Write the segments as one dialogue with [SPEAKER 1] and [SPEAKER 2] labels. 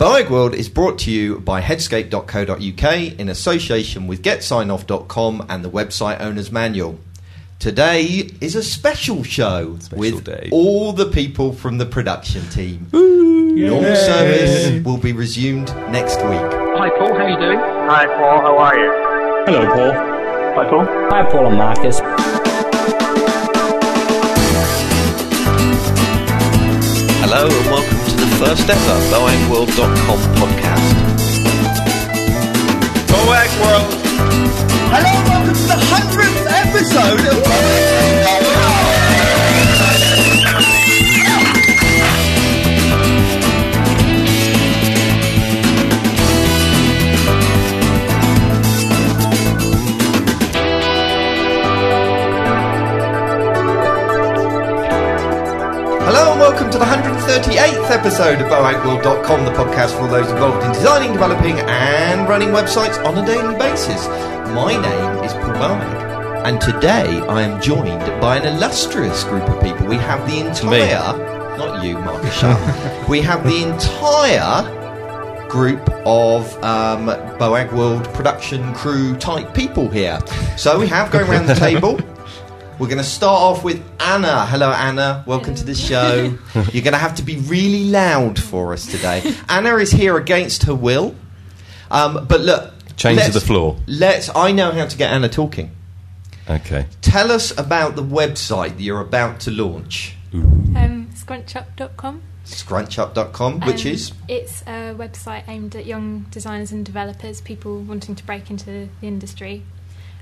[SPEAKER 1] Boag World is brought to you by headscape.co.uk in association with getsignoff.com and the website owner's manual. Today is a special show
[SPEAKER 2] Special
[SPEAKER 1] with
[SPEAKER 2] day.
[SPEAKER 1] all the people from the production team. Normal service will be resumed next week.
[SPEAKER 3] Hi Paul, how are you doing?
[SPEAKER 4] Hi, Paul. How are you?
[SPEAKER 5] Hello, Paul.
[SPEAKER 4] Hi, Paul.
[SPEAKER 5] Hi, Paul and Marcus.
[SPEAKER 2] Hello first ever BoagWorld.com podcast.
[SPEAKER 1] Boag World! Hello, welcome to the 100th episode of Boag Hello welcome to the 138th episode of BoagWorld.com, the podcast for all those involved in designing, developing, and running websites on a daily basis. My name is Paul Boag, and today I am joined by an illustrious group of people. We have the entire, not you, Marcus Sharp, we have the entire group of um, Boag World production crew type people here. So we have going around the table. We're going to start off with Anna. Hello, Anna. Welcome to the show. You're going to have to be really loud for us today. Anna is here against her will. Um, but look.
[SPEAKER 2] Change to the floor.
[SPEAKER 1] Let's. I know how to get Anna talking.
[SPEAKER 2] Okay.
[SPEAKER 1] Tell us about the website that you're about to launch.
[SPEAKER 6] Um, scrunchup.com.
[SPEAKER 1] Scrunchup.com, which
[SPEAKER 6] Um,
[SPEAKER 1] is.
[SPEAKER 6] It's a website aimed at young designers and developers, people wanting to break into the industry,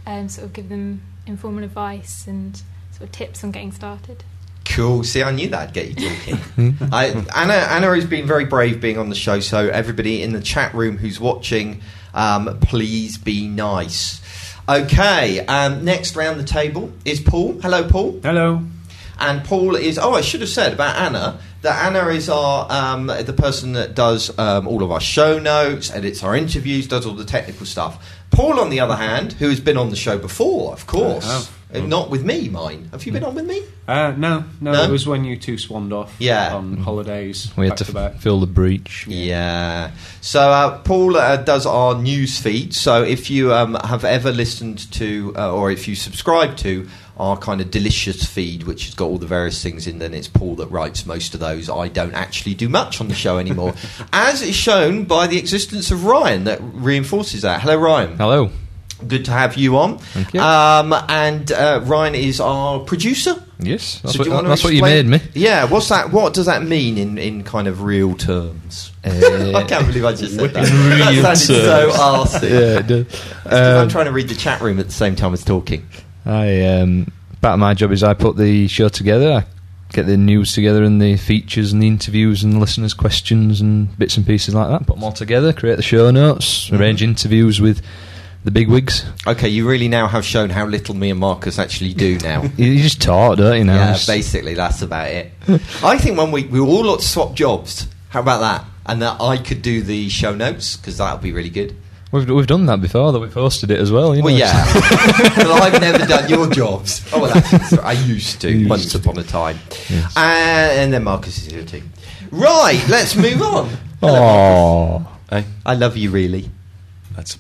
[SPEAKER 6] um, sort of give them informal advice and sort of tips on getting started.
[SPEAKER 1] Cool. See, I knew that'd get you talking. I, Anna, Anna has been very brave being on the show. So everybody in the chat room who's watching, um, please be nice. Okay. Um, next round the table is Paul. Hello, Paul.
[SPEAKER 5] Hello.
[SPEAKER 1] And Paul is. Oh, I should have said about Anna that Anna is our um, the person that does um, all of our show notes, edits our interviews, does all the technical stuff. Paul, on the other hand, who has been on the show before, of course. Uh, not with me, mine. Have you been on with me?
[SPEAKER 5] Uh, no, no,
[SPEAKER 1] No?
[SPEAKER 5] it was when you two swanned off
[SPEAKER 1] Yeah.
[SPEAKER 5] on holidays.
[SPEAKER 7] We had
[SPEAKER 5] back
[SPEAKER 7] to
[SPEAKER 5] to back.
[SPEAKER 7] f- fill the breach.
[SPEAKER 1] Yeah. So uh, Paul uh, does our news feed. So if you um, have ever listened to, uh, or if you subscribe to our kind of delicious feed, which has got all the various things in, then it's Paul that writes most of those. I don't actually do much on the show anymore, as is shown by the existence of Ryan. That reinforces that. Hello, Ryan.
[SPEAKER 7] Hello.
[SPEAKER 1] Good to have you on.
[SPEAKER 7] Thank you.
[SPEAKER 1] Um, and uh, Ryan is our producer.
[SPEAKER 7] Yes, that's,
[SPEAKER 1] So
[SPEAKER 7] what, that's what you made me.
[SPEAKER 1] Yeah, what's that? What does that mean in, in kind of real terms? I
[SPEAKER 7] Uh,
[SPEAKER 1] can't believe I just said that.
[SPEAKER 7] real
[SPEAKER 1] that sounded so
[SPEAKER 7] terms.
[SPEAKER 1] arsey.
[SPEAKER 7] yeah, it.
[SPEAKER 1] It's 'cause I'm
[SPEAKER 7] Um,
[SPEAKER 1] trying to read the chat room at the same time as talking.
[SPEAKER 7] I um, part of my job is I put the show together. I get the news together and the features and the interviews and the listeners' questions and bits and pieces like that. Put them all together, create the show notes,
[SPEAKER 1] Mm-hmm.
[SPEAKER 7] arrange interviews with the big wigs.
[SPEAKER 1] Okay, you really now have shown how little me and Marcus actually do now.
[SPEAKER 7] You, you just talk, don't you? Now
[SPEAKER 1] yeah,
[SPEAKER 7] Just-
[SPEAKER 1] basically, that's about it. I think one week we all ought to swap jobs. How about that? And that I could do the show notes because that would be really good.
[SPEAKER 7] We've, we've done that before. That we've hosted it as well. You know,
[SPEAKER 1] Well, yeah, but I've never done your jobs. Oh, well, that's, I used to
[SPEAKER 7] Used
[SPEAKER 1] once
[SPEAKER 7] to.
[SPEAKER 1] upon a time,
[SPEAKER 7] Yes.
[SPEAKER 1] and, and then Marcus is here too. Right, let's move on.
[SPEAKER 7] Oh,
[SPEAKER 2] Hey,
[SPEAKER 1] I love you, really,
[SPEAKER 2] that's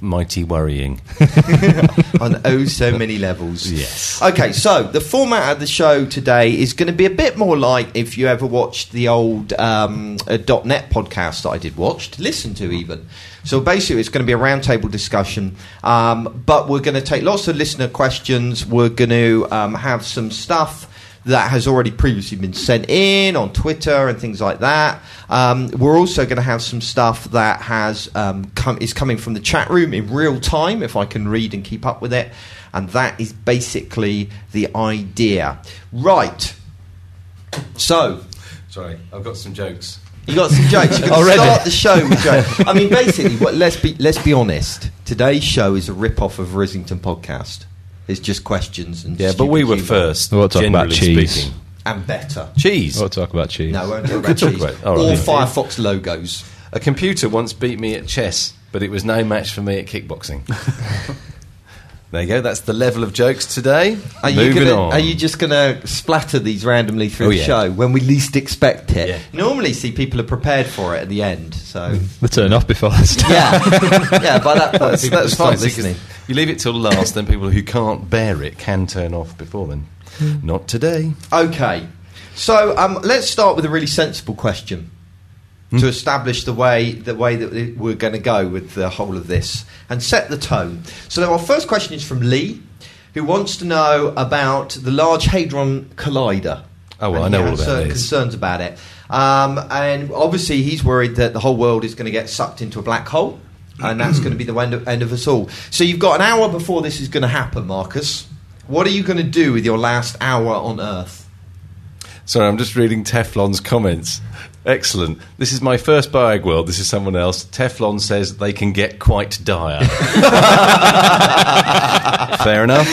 [SPEAKER 2] mighty worrying.
[SPEAKER 1] on oh so many levels.
[SPEAKER 2] Yes.
[SPEAKER 1] Okay, so the format of the show today is going to be a bit more like if you ever watched the old um, uh, .NET podcast that I did watch, to listen to even. So basically, it's going to be a roundtable discussion, um, but we're going to take lots of listener questions. We're going to um, have some stuff that has already previously been sent in on Twitter and things like that. Um, we're also going to have some stuff that has um, come, is coming from the chat room in real time, if I can read and keep up with it. And that is basically the idea. Right. So,
[SPEAKER 2] Sorry, I've got some jokes.
[SPEAKER 1] you got some jokes. Going to
[SPEAKER 7] Already?
[SPEAKER 1] start the show with jokes. I mean, basically, what, let's be let's be honest. Today's show is a rip off of Rissington podcast. It's just questions and
[SPEAKER 2] Yeah, but
[SPEAKER 1] stupid
[SPEAKER 2] we were
[SPEAKER 1] humour.
[SPEAKER 2] first.
[SPEAKER 7] We won't talk about
[SPEAKER 2] generally
[SPEAKER 7] cheese.
[SPEAKER 2] speaking.
[SPEAKER 1] and better.
[SPEAKER 2] Cheese.
[SPEAKER 7] we'll talk about cheese.
[SPEAKER 1] No, we won't talk about
[SPEAKER 2] could talk
[SPEAKER 1] cheese.
[SPEAKER 2] about it. All
[SPEAKER 1] Or. Firefox logos.
[SPEAKER 2] A computer once beat me at chess, but it was no match for me at kickboxing.
[SPEAKER 3] There you go. That's the level of jokes today.
[SPEAKER 1] Are you,
[SPEAKER 3] Moving
[SPEAKER 1] gonna,
[SPEAKER 3] on.
[SPEAKER 1] are you just going to splatter these randomly through
[SPEAKER 3] Oh,
[SPEAKER 1] the
[SPEAKER 3] yeah.
[SPEAKER 1] show when we least expect it?
[SPEAKER 3] Yeah.
[SPEAKER 1] Normally, see people are prepared for it at the end. So
[SPEAKER 7] They turn off before I start.
[SPEAKER 1] yeah, yeah. By that point,
[SPEAKER 3] That's,
[SPEAKER 1] people
[SPEAKER 3] that's
[SPEAKER 1] start
[SPEAKER 3] fine. see, 'cause
[SPEAKER 1] listening.
[SPEAKER 3] You leave it till last, then people who can't bear it can turn off before then. Not today.
[SPEAKER 1] Okay, so um, let's start with a really sensible question to establish the way the way that we're going to go with the whole of this and set the tone. So our first question is from Lee, who wants to know about the Large Hadron Collider.
[SPEAKER 3] Oh, well,
[SPEAKER 1] And
[SPEAKER 3] I know
[SPEAKER 1] he
[SPEAKER 3] all
[SPEAKER 1] has
[SPEAKER 3] about
[SPEAKER 1] certain
[SPEAKER 3] this.
[SPEAKER 1] concerns about it, um, and obviously he's worried that the whole world is going to get sucked into a black hole. And that's going to be the end of, end of us all. So you've got an hour before this is going to happen, Marcus. What are you going to do with your last hour on Earth?
[SPEAKER 3] Sorry, I'm just reading Teflon's comments. Excellent. This is my first Boag World. This is someone else. Teflon says they can get quite dire. Fair enough.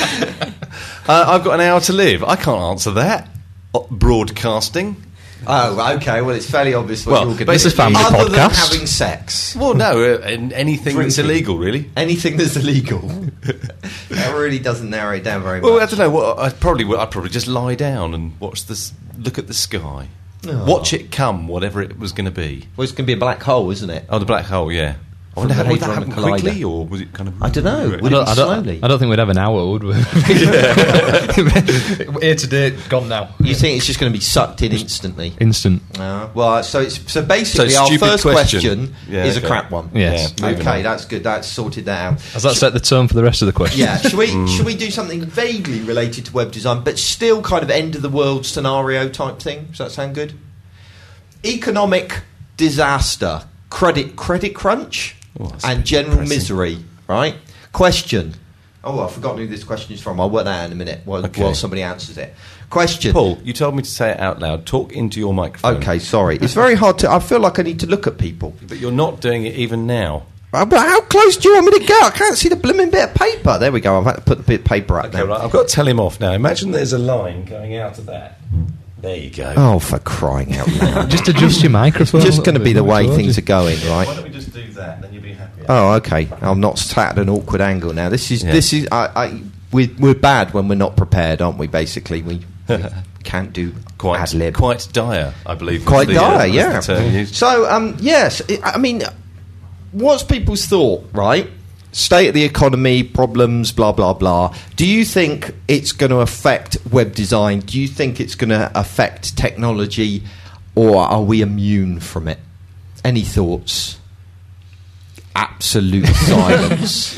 [SPEAKER 3] Uh, I've got an hour to live. I can't answer that. Uh, Broadcasting.
[SPEAKER 1] Oh, okay. Well, it's fairly obvious what
[SPEAKER 3] Well,
[SPEAKER 1] you're going to
[SPEAKER 3] it's a
[SPEAKER 7] family
[SPEAKER 1] Other than
[SPEAKER 7] podcast.
[SPEAKER 1] having sex.
[SPEAKER 3] Well, no, uh, anything that's illegal, really.
[SPEAKER 1] Anything that's illegal. that really doesn't narrow it down very much.
[SPEAKER 3] Well, I don't know. What I'd probably I'd probably just lie down and watch this. Look at the sky.
[SPEAKER 1] Oh.
[SPEAKER 3] Watch it come, whatever it was going to be.
[SPEAKER 1] Well, it's going to be a black hole, isn't it?
[SPEAKER 3] Oh, the black hole. Yeah. I wonder how would that
[SPEAKER 1] Hadron
[SPEAKER 3] happen quickly, or was it kind of?
[SPEAKER 1] I don't know.
[SPEAKER 7] I don't,
[SPEAKER 1] it be
[SPEAKER 7] I, don't,
[SPEAKER 1] slowly?
[SPEAKER 7] I don't think we'd have an hour, would we? Here to date, gone now.
[SPEAKER 1] You think it's just going to be sucked in instantly?
[SPEAKER 7] Instant.
[SPEAKER 1] Uh, well, so it's so basically
[SPEAKER 3] So
[SPEAKER 1] our first
[SPEAKER 3] question.
[SPEAKER 1] question,
[SPEAKER 3] Yeah,
[SPEAKER 1] is
[SPEAKER 3] okay.
[SPEAKER 1] a crap one.
[SPEAKER 7] Yes.
[SPEAKER 3] Yeah,
[SPEAKER 1] Okay,
[SPEAKER 3] on.
[SPEAKER 1] that's good. That's sorted that out.
[SPEAKER 7] Has that set the tone for the rest of the question?
[SPEAKER 1] Yeah, should we
[SPEAKER 3] Mm.
[SPEAKER 1] should we do something vaguely related to web design, but still kind of end of the world scenario type thing? Does that sound good? Economic disaster, credit credit crunch,
[SPEAKER 3] Oh,
[SPEAKER 1] and general
[SPEAKER 3] depressing.
[SPEAKER 1] misery. Right? Question. Oh, I've forgotten who this question is from. I'll work that out in a minute while,
[SPEAKER 3] Okay.
[SPEAKER 1] while somebody answers it. Question.
[SPEAKER 3] Paul, you told me to say it out loud. Talk into your microphone.
[SPEAKER 1] Okay, sorry. It's very hard to. I feel like I need to look at people.
[SPEAKER 3] but you're not doing it even now.
[SPEAKER 1] Uh, But how close do you want me to go? I can't see the blooming bit of paper. There we go. I've had to put the bit of paper up
[SPEAKER 3] Okay,
[SPEAKER 1] now.
[SPEAKER 3] right. I've got to tell him off now. Imagine there's a line going out of that. There you go.
[SPEAKER 1] Oh, for crying out loud!
[SPEAKER 7] Just adjust your microphone.
[SPEAKER 1] It's
[SPEAKER 7] just
[SPEAKER 1] going to be the way things are going, right?
[SPEAKER 3] That? Then you'll be happier.
[SPEAKER 1] Oh, okay. I'm not sat at an awkward angle now. This is
[SPEAKER 3] Yeah.
[SPEAKER 1] this is. I, I we're, we're bad when we're not prepared, aren't we? Basically, we, we can't do
[SPEAKER 3] quite,
[SPEAKER 1] ad lib.
[SPEAKER 3] quite dire, I believe.
[SPEAKER 1] Quite
[SPEAKER 3] the, uh,
[SPEAKER 1] dire,
[SPEAKER 3] was
[SPEAKER 1] yeah.
[SPEAKER 3] the term used.
[SPEAKER 1] So, um, yes, I I mean, what's people's thought, right? State of the economy, problems, blah, blah, blah. Do you think it's going to affect web design? Do you think it's going to affect technology? Or are we immune from it? Any thoughts? Absolute silence.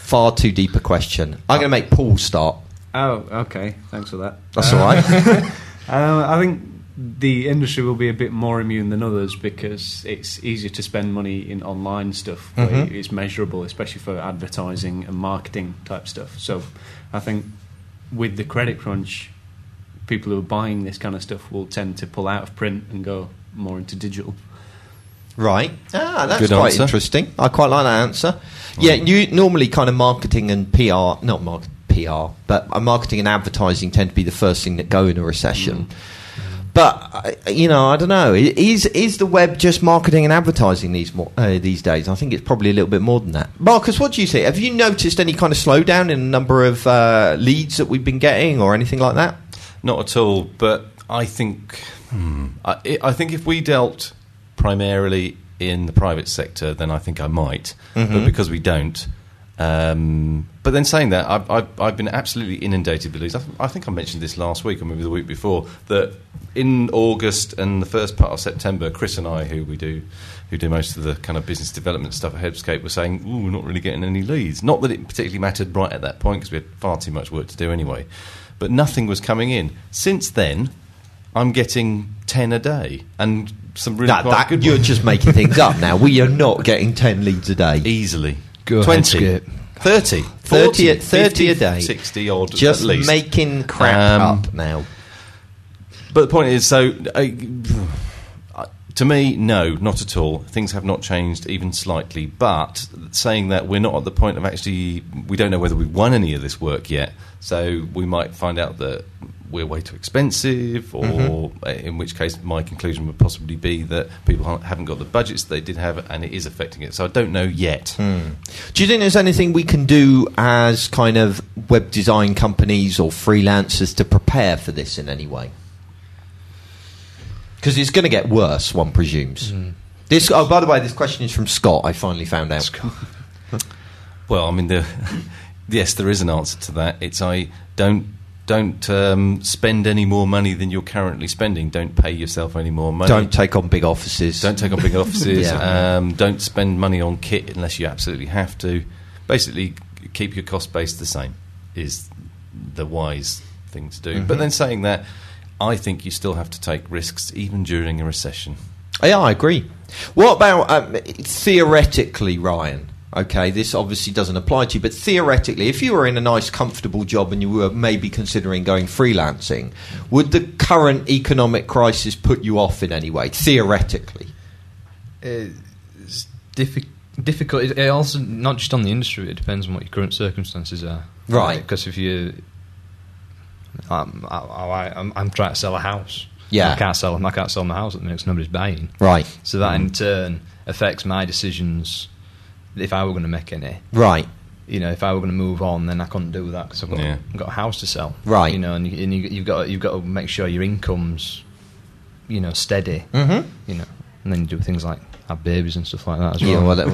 [SPEAKER 1] Far too deep a question. I'm going to make Paul start.
[SPEAKER 5] Oh, okay. Thanks for that.
[SPEAKER 1] That's
[SPEAKER 5] Uh,
[SPEAKER 1] all right.
[SPEAKER 5] Um, I think the industry will be a bit more immune than others because it's easier to spend money in online stuff where
[SPEAKER 1] Mhm.
[SPEAKER 5] it's measurable, especially for advertising and marketing type stuff. So I think with the credit crunch, people who are buying this kind of stuff will tend to pull out of print and go more into digital.
[SPEAKER 1] Right. Ah, that's
[SPEAKER 3] Good
[SPEAKER 1] quite
[SPEAKER 3] answer.
[SPEAKER 1] interesting. I quite like that answer. Yeah, you normally kind of marketing and PR, not mark, PR, but uh, marketing and advertising tend to be the first thing that go in a recession. But uh, you know, I don't know. I- Is is the web just marketing and advertising these more, uh, these days? I think it's probably a little bit more than that. Marcus, what do you think? Have you noticed any kind of slowdown in the number of uh, leads that we've been getting, or anything like that?
[SPEAKER 3] Not at all, but I think hmm, I, I think if we dealt primarily in the private sector, then I think I might.
[SPEAKER 1] Mhm.
[SPEAKER 3] But because we don't, um, but then saying that, I've, I've, I've been absolutely inundated with these. I, th- I think I mentioned this last week or maybe the week before that in August and the first part of September, Chris and I, who we do. Who do most of the kind of business development stuff at Headscape were saying, "Ooh, we're not really getting any leads." Not that it particularly mattered right at that point because we had far too much work to do anyway. But nothing was coming in. Since then, I'm getting 10 a day and some really
[SPEAKER 1] That,
[SPEAKER 3] quite
[SPEAKER 1] that-
[SPEAKER 3] good
[SPEAKER 1] you're
[SPEAKER 3] ones.
[SPEAKER 1] just making things up now. We are not getting ten leads a day.
[SPEAKER 3] easily.
[SPEAKER 7] Go
[SPEAKER 3] 20,
[SPEAKER 7] Skip.
[SPEAKER 3] 30,
[SPEAKER 1] 30
[SPEAKER 3] 40,
[SPEAKER 1] a- 30 a day.
[SPEAKER 3] 60 odd
[SPEAKER 1] Just
[SPEAKER 3] at least.
[SPEAKER 1] making crap
[SPEAKER 3] Um,
[SPEAKER 1] up now.
[SPEAKER 3] But the point is, so uh, to me, no, not at all. Things have not changed even slightly. But saying that we're not at the point of actually, we don't know whether we've won any of this work yet. So we might find out that we're way too expensive, or
[SPEAKER 1] Mm-hmm.
[SPEAKER 3] in which case my conclusion would possibly be that people haven't got the budgets they did have, and it is affecting it. So I don't know yet.
[SPEAKER 1] Hmm. Do you think there's anything we can do as kind of web design companies or freelancers to prepare for this in any way? Because it's going to get worse, one presumes. This. Oh, by the way, this question is from Scott. I finally found out.
[SPEAKER 3] Well, I mean, the, yes, there is an answer to that. It's I don't don't um, spend any more money than you're currently spending. Don't pay yourself any more money.
[SPEAKER 1] Don't take on big offices.
[SPEAKER 3] Don't take on big offices.
[SPEAKER 1] Yeah.
[SPEAKER 3] um, don't spend money on kit unless you absolutely have to. Basically, keep your cost base the same is the wise thing to do.
[SPEAKER 1] Mm-hmm.
[SPEAKER 3] But then saying that, I think you still have to take risks even during a recession.
[SPEAKER 1] Yeah, I agree. What about um, theoretically, Ryan? Okay, this obviously doesn't apply to you, but theoretically, if you were in a nice, comfortable job and you were maybe considering going freelancing, would the current economic crisis put you off in any way? Theoretically,
[SPEAKER 7] It's diffi- difficult. It, it also not just on the industry. It depends on what your current circumstances are.
[SPEAKER 1] Right.
[SPEAKER 7] Because if you, um, I, I, I'm, I'm trying to sell a house.
[SPEAKER 1] Yeah.
[SPEAKER 7] I can't sell. I can't sell my house at the minute. 'cause nobody's buying.
[SPEAKER 1] right,
[SPEAKER 7] So that in turn affects my decisions. If I were going to make any,
[SPEAKER 1] right,
[SPEAKER 7] you know, if I were going to move on, then I couldn't do that because I've got,
[SPEAKER 3] Yeah.
[SPEAKER 7] I've got a house to sell.
[SPEAKER 1] Right.
[SPEAKER 7] You know, and, you, and you, you've got you've got to make sure your income's, you know, steady.
[SPEAKER 1] mm-hmm.
[SPEAKER 7] You know, and then you do things like have babies and stuff like that as
[SPEAKER 1] Yeah,
[SPEAKER 7] well.
[SPEAKER 1] well, that,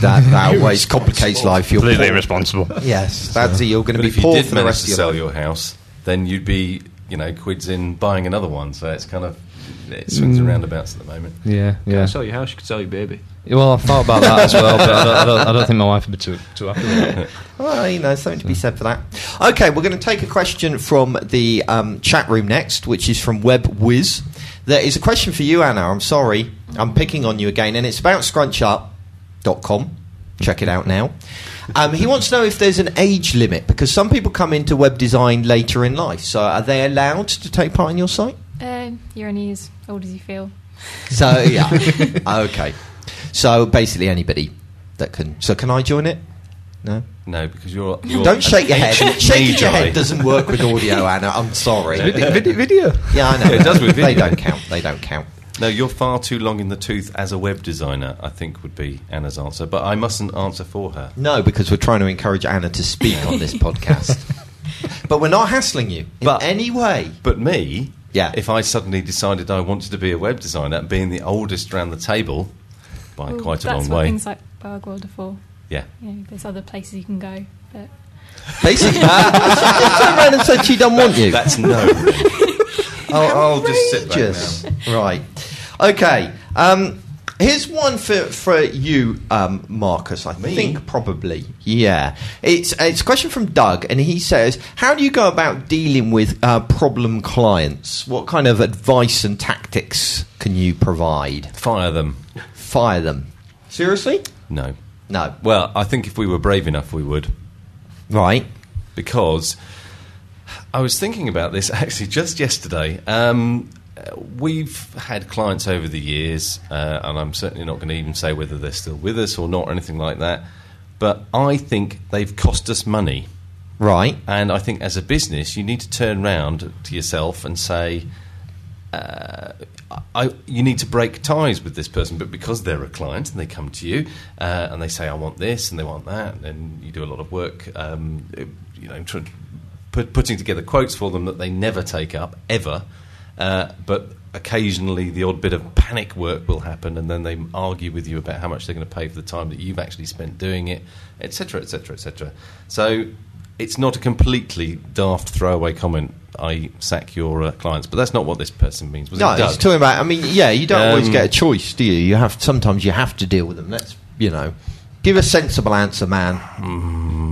[SPEAKER 1] that, that always complicates life. You're
[SPEAKER 7] completely
[SPEAKER 1] poor.
[SPEAKER 7] irresponsible.
[SPEAKER 1] Yes, that's it. You're going to
[SPEAKER 3] But
[SPEAKER 1] be
[SPEAKER 3] if you
[SPEAKER 1] poor
[SPEAKER 3] did
[SPEAKER 1] for the
[SPEAKER 3] manage
[SPEAKER 1] rest
[SPEAKER 3] to
[SPEAKER 1] of
[SPEAKER 3] sell
[SPEAKER 1] your life.
[SPEAKER 3] your house, then you'd be, you know, quids in buying another one. So it's kind of it swings
[SPEAKER 1] Mm.
[SPEAKER 3] and roundabouts at the moment.
[SPEAKER 7] Yeah,
[SPEAKER 5] You
[SPEAKER 7] yeah.
[SPEAKER 5] can't sell your house, you could sell your baby.
[SPEAKER 7] Well, I've thought about that as well, but I don't, I don't, I don't think my wife would be too, too happy with it.
[SPEAKER 1] Well, you know, something to be said for that. Okay, we're going to take a question from the um, chat room next, which is from Web WebWiz. There is a question for you, Anna. I'm sorry, I'm picking on you again, and it's about scrunchup.com. Check it out now. Um, he wants to know if there's an age limit because some people come into web design later in life. So, are they allowed to take part in your site?
[SPEAKER 6] Um, you're only as old as you feel.
[SPEAKER 1] So, yeah. okay. So, basically, anybody that can. So, can I join it? No?
[SPEAKER 3] No, because you're. you're
[SPEAKER 1] Don't shake your head.
[SPEAKER 3] ancient
[SPEAKER 1] Shaking your head doesn't work with audio, Anna. I'm sorry.
[SPEAKER 7] video, video.
[SPEAKER 1] Yeah, I know.
[SPEAKER 3] Yeah, it does with video.
[SPEAKER 1] They don't count. They don't count.
[SPEAKER 3] No, you're far too long in the tooth as a web designer. I think would be Anna's answer, but I mustn't answer for her.
[SPEAKER 1] No, because we're trying to encourage Anna to speak on this podcast. But we're not hassling you in
[SPEAKER 3] But-
[SPEAKER 1] any way.
[SPEAKER 3] But me,
[SPEAKER 1] Yeah.
[SPEAKER 3] if I suddenly decided I wanted to be a web designer, being the oldest around the table by
[SPEAKER 6] Well,
[SPEAKER 3] quite a
[SPEAKER 6] that's
[SPEAKER 3] long
[SPEAKER 6] what
[SPEAKER 3] way,
[SPEAKER 6] things like Boag World are for.
[SPEAKER 3] yeah.
[SPEAKER 6] You know, there's other places you can go, but
[SPEAKER 1] Basically, she just turned around and said she doesn't want you.
[SPEAKER 3] That's no. I'll, I'll just sit back
[SPEAKER 1] Outrageous.
[SPEAKER 3] now.
[SPEAKER 1] Right. Okay. Um, here's one for, for you, um, Marcus. I
[SPEAKER 3] Me?
[SPEAKER 1] think probably. Yeah. It's it's a question from Doug, and he says, "How do you go about dealing with uh, problem clients? What kind of advice and tactics can you provide?
[SPEAKER 3] Fire them.
[SPEAKER 1] Fire them? Seriously?
[SPEAKER 3] No.
[SPEAKER 1] No.
[SPEAKER 3] Well, I think if we were brave enough, we would.
[SPEAKER 1] Right.
[SPEAKER 3] because I was thinking about this actually just yesterday. Um, we've had clients over the years, uh, and I'm certainly not going to even say whether they're still with us or not or anything like that. But I think they've cost us money.
[SPEAKER 1] Right.
[SPEAKER 3] And I think as a business, you need to turn round to yourself and say, uh, I, you need to break ties with this person, but because they're a client and they come to you uh, and they say, I want this and they want that, and you do a lot of work, um, you know, put, putting together quotes for them that they never take up, ever. Uh, but occasionally the odd bit of panic work will happen, and then they argue with you about how much they're going to pay for the time that you've actually spent doing it, etc., etc., etc. So it's not a completely daft throwaway comment. I sack your uh, clients, but that's not what this person means. Was
[SPEAKER 1] No,
[SPEAKER 3] it Doug?
[SPEAKER 1] it's talking about. I mean, yeah, you don't always
[SPEAKER 3] Um,
[SPEAKER 1] get a choice, do you? You have sometimes you have to deal with them. Let's you know, give a sensible answer, man.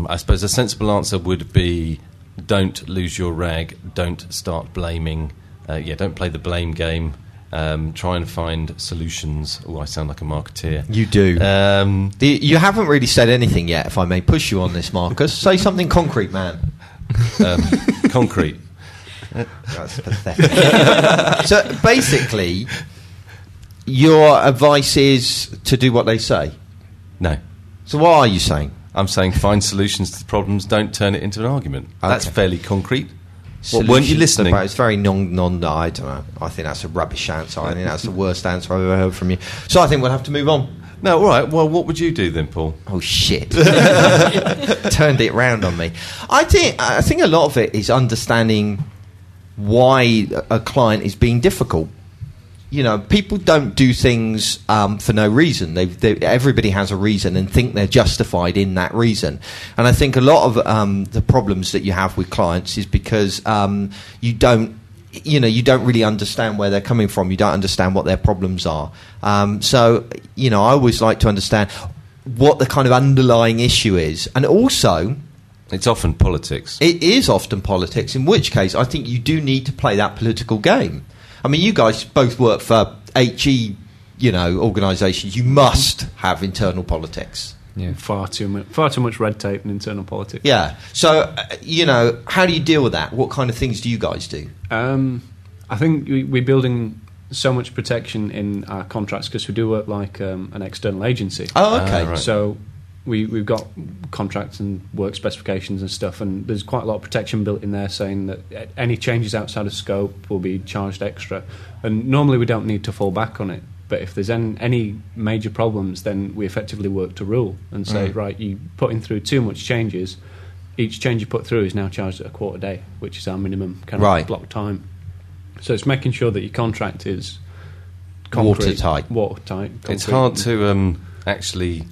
[SPEAKER 3] I suppose a sensible answer would be don't lose your rag, don't start blaming. Uh, yeah, don't play the blame game. Um, try and find solutions. Oh, I sound like a marketeer.
[SPEAKER 1] You do.
[SPEAKER 3] Um,
[SPEAKER 1] The, you haven't really said anything yet. If I may push you on this, Marcus, say something concrete, man.
[SPEAKER 3] um, concrete.
[SPEAKER 1] That's pathetic. so basically, your advice is to do what they say.
[SPEAKER 3] No.
[SPEAKER 1] So what are you saying?
[SPEAKER 3] I'm saying find solutions to the problems, don't turn it into an argument. That's fairly concrete.
[SPEAKER 1] Solutions.
[SPEAKER 3] weren't you listening?
[SPEAKER 1] It's very non, non. I don't know. I think that's a rubbish answer. I think that's the worst answer I've ever heard from you. So I think we'll have to move on.
[SPEAKER 3] No, all right. Well, what would you do then, Paul?
[SPEAKER 1] Oh shit! Turned it round on me. I think I think a lot of it is understanding why a client is being difficult. You know, people don't do things um, for no reason. They, they, everybody has a reason and think they're justified in that reason. And I think a lot of um, the problems that you have with clients is because um, you don't you know you don't really understand where they're coming from you don't understand what their problems are um, so you know i always like to understand what the kind of underlying issue is and also
[SPEAKER 3] It's often politics.
[SPEAKER 1] it is often politics in which case i think you do need to play that political game i mean you guys both work for he you know organizations you must have internal politics
[SPEAKER 7] Yeah.
[SPEAKER 5] Far too much, far too much red tape and internal politics.
[SPEAKER 1] yeah so uh, you know how do you deal with that what kind of things do you guys do
[SPEAKER 5] Um, I think we, we're building so much protection in our contracts because we do work like um, an external agency.
[SPEAKER 1] oh okay
[SPEAKER 3] Ah, right.
[SPEAKER 5] So we, we've got contracts and work specifications and stuff, and there's quite a lot of protection built in there saying that any changes outside of scope will be charged extra. And normally we don't need to fall back on it, but if there's any, any major problems, then we effectively work to rule and say, right, you put in through too much changes. Each change you put through is now charged at a quarter day, which is our minimum kind of
[SPEAKER 1] Right.
[SPEAKER 5] block time. So it's making sure that your contract is concrete,
[SPEAKER 1] Watertight.
[SPEAKER 5] Watertight.
[SPEAKER 3] It's hard to um, actually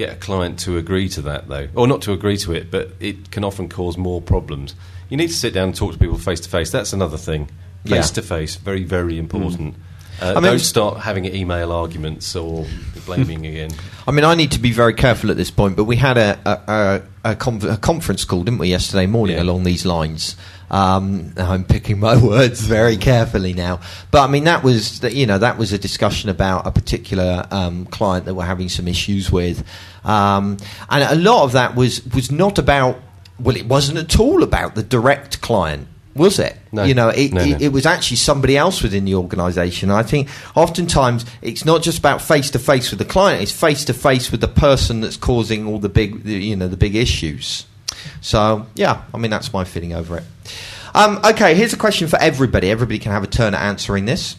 [SPEAKER 3] get a client to agree to that, though, or not to agree to it, but it can often cause more problems. You need to sit down and talk to people face to face. That's another thing. Face to face, very, very important. Uh,
[SPEAKER 1] I mean-
[SPEAKER 3] don't start having email arguments or blaming again.
[SPEAKER 1] I mean, I need to be very careful at this point, but we had a a, a, a, conf- a conference call, didn't we, yesterday morning
[SPEAKER 3] Yeah.
[SPEAKER 1] along these lines. Um, I'm picking my words very carefully now, but I mean that was you know that was a discussion about a particular um, client that we're having some issues with, um, and a lot of that was was not about well, it wasn't at all about the direct client. Was it?
[SPEAKER 3] No.
[SPEAKER 1] You know, it,
[SPEAKER 3] No,
[SPEAKER 1] it,
[SPEAKER 3] no.
[SPEAKER 1] it was actually somebody else within the organisation. I think oftentimes it's not just about face to face with the client; it's face to face with the person that's causing all the big, you know, the big issues. So, yeah, I mean that's my feeling over it. Um, okay, here's a question for everybody. Everybody can have a turn at answering this.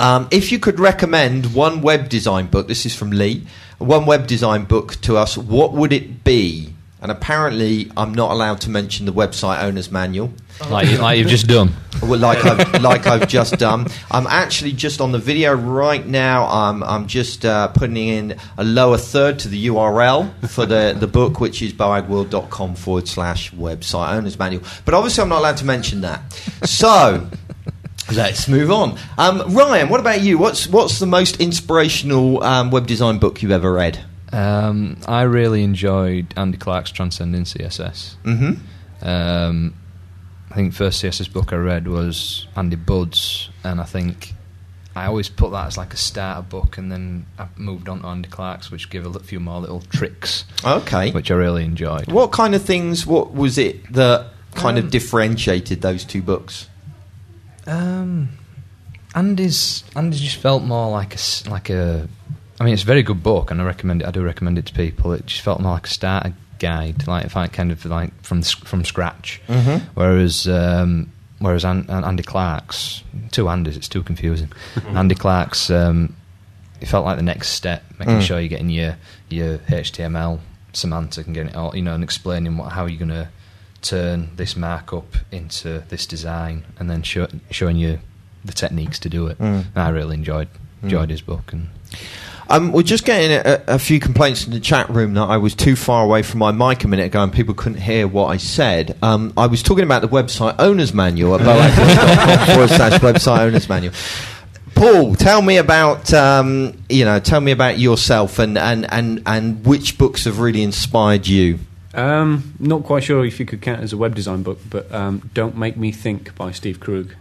[SPEAKER 1] Um, if you could recommend one web design book, this is from Lee, one web design book to us, what would it be? And apparently, I'm not allowed to mention the website owner's manual.
[SPEAKER 7] like, you, like you've just done.
[SPEAKER 1] Well, like I've, like I've just done. I'm actually just on the video right now. I'm, I'm just uh, putting in a lower third to the URL for the, the book, which is boagworld.com forward slash website owner's manual. But obviously, I'm not allowed to mention that. So. Let's move on. Um, Ryan, what about you? What's what's the most inspirational um, web design book you've ever read?
[SPEAKER 7] Um, I really enjoyed Andy Clarke's Transcending CSS.
[SPEAKER 1] Mm-hmm.
[SPEAKER 7] Um, I think first CSS book I read was Andy Budd's, and I think I always put that as like a starter book, and then I moved on to Andy Clarke's, which give a few more little tricks,
[SPEAKER 1] Okay.
[SPEAKER 7] which I really enjoyed.
[SPEAKER 1] What kind of things? What was it that kind of
[SPEAKER 7] Um,
[SPEAKER 1] differentiated those two books?
[SPEAKER 7] Um, Andy's Andy just felt more like a s- like a. I mean, it's a very good book, and I recommend it. I do recommend it to people. It just felt more like a starter guide, like if I kind of like from from scratch.
[SPEAKER 1] Mm-hmm.
[SPEAKER 7] Whereas um, whereas An- An- Andy Clarke's two Andys, it's too confusing. Andy Clarke's um, it felt like the next step, making
[SPEAKER 1] Mm.
[SPEAKER 7] sure you're getting your your HTML semantic and getting it all, you know, and explaining what how you're going to turn this markup into this design, and then show, showing you the techniques to do it.
[SPEAKER 1] Mm.
[SPEAKER 7] I really enjoyed enjoyed his book, and
[SPEAKER 1] Um, we're just getting a, a few complaints in the chat room that I was too far away from my mic a minute ago and people couldn't hear what I said. Um, I was talking about the website owner's manual at forward slash website owner's manual. Paul, tell me about um, you know, tell me about yourself and, and, and, and which books have really inspired you.
[SPEAKER 5] Um, not quite sure if you could count it as a web design book, but um, "Don't Make Me Think" by Steve Krug.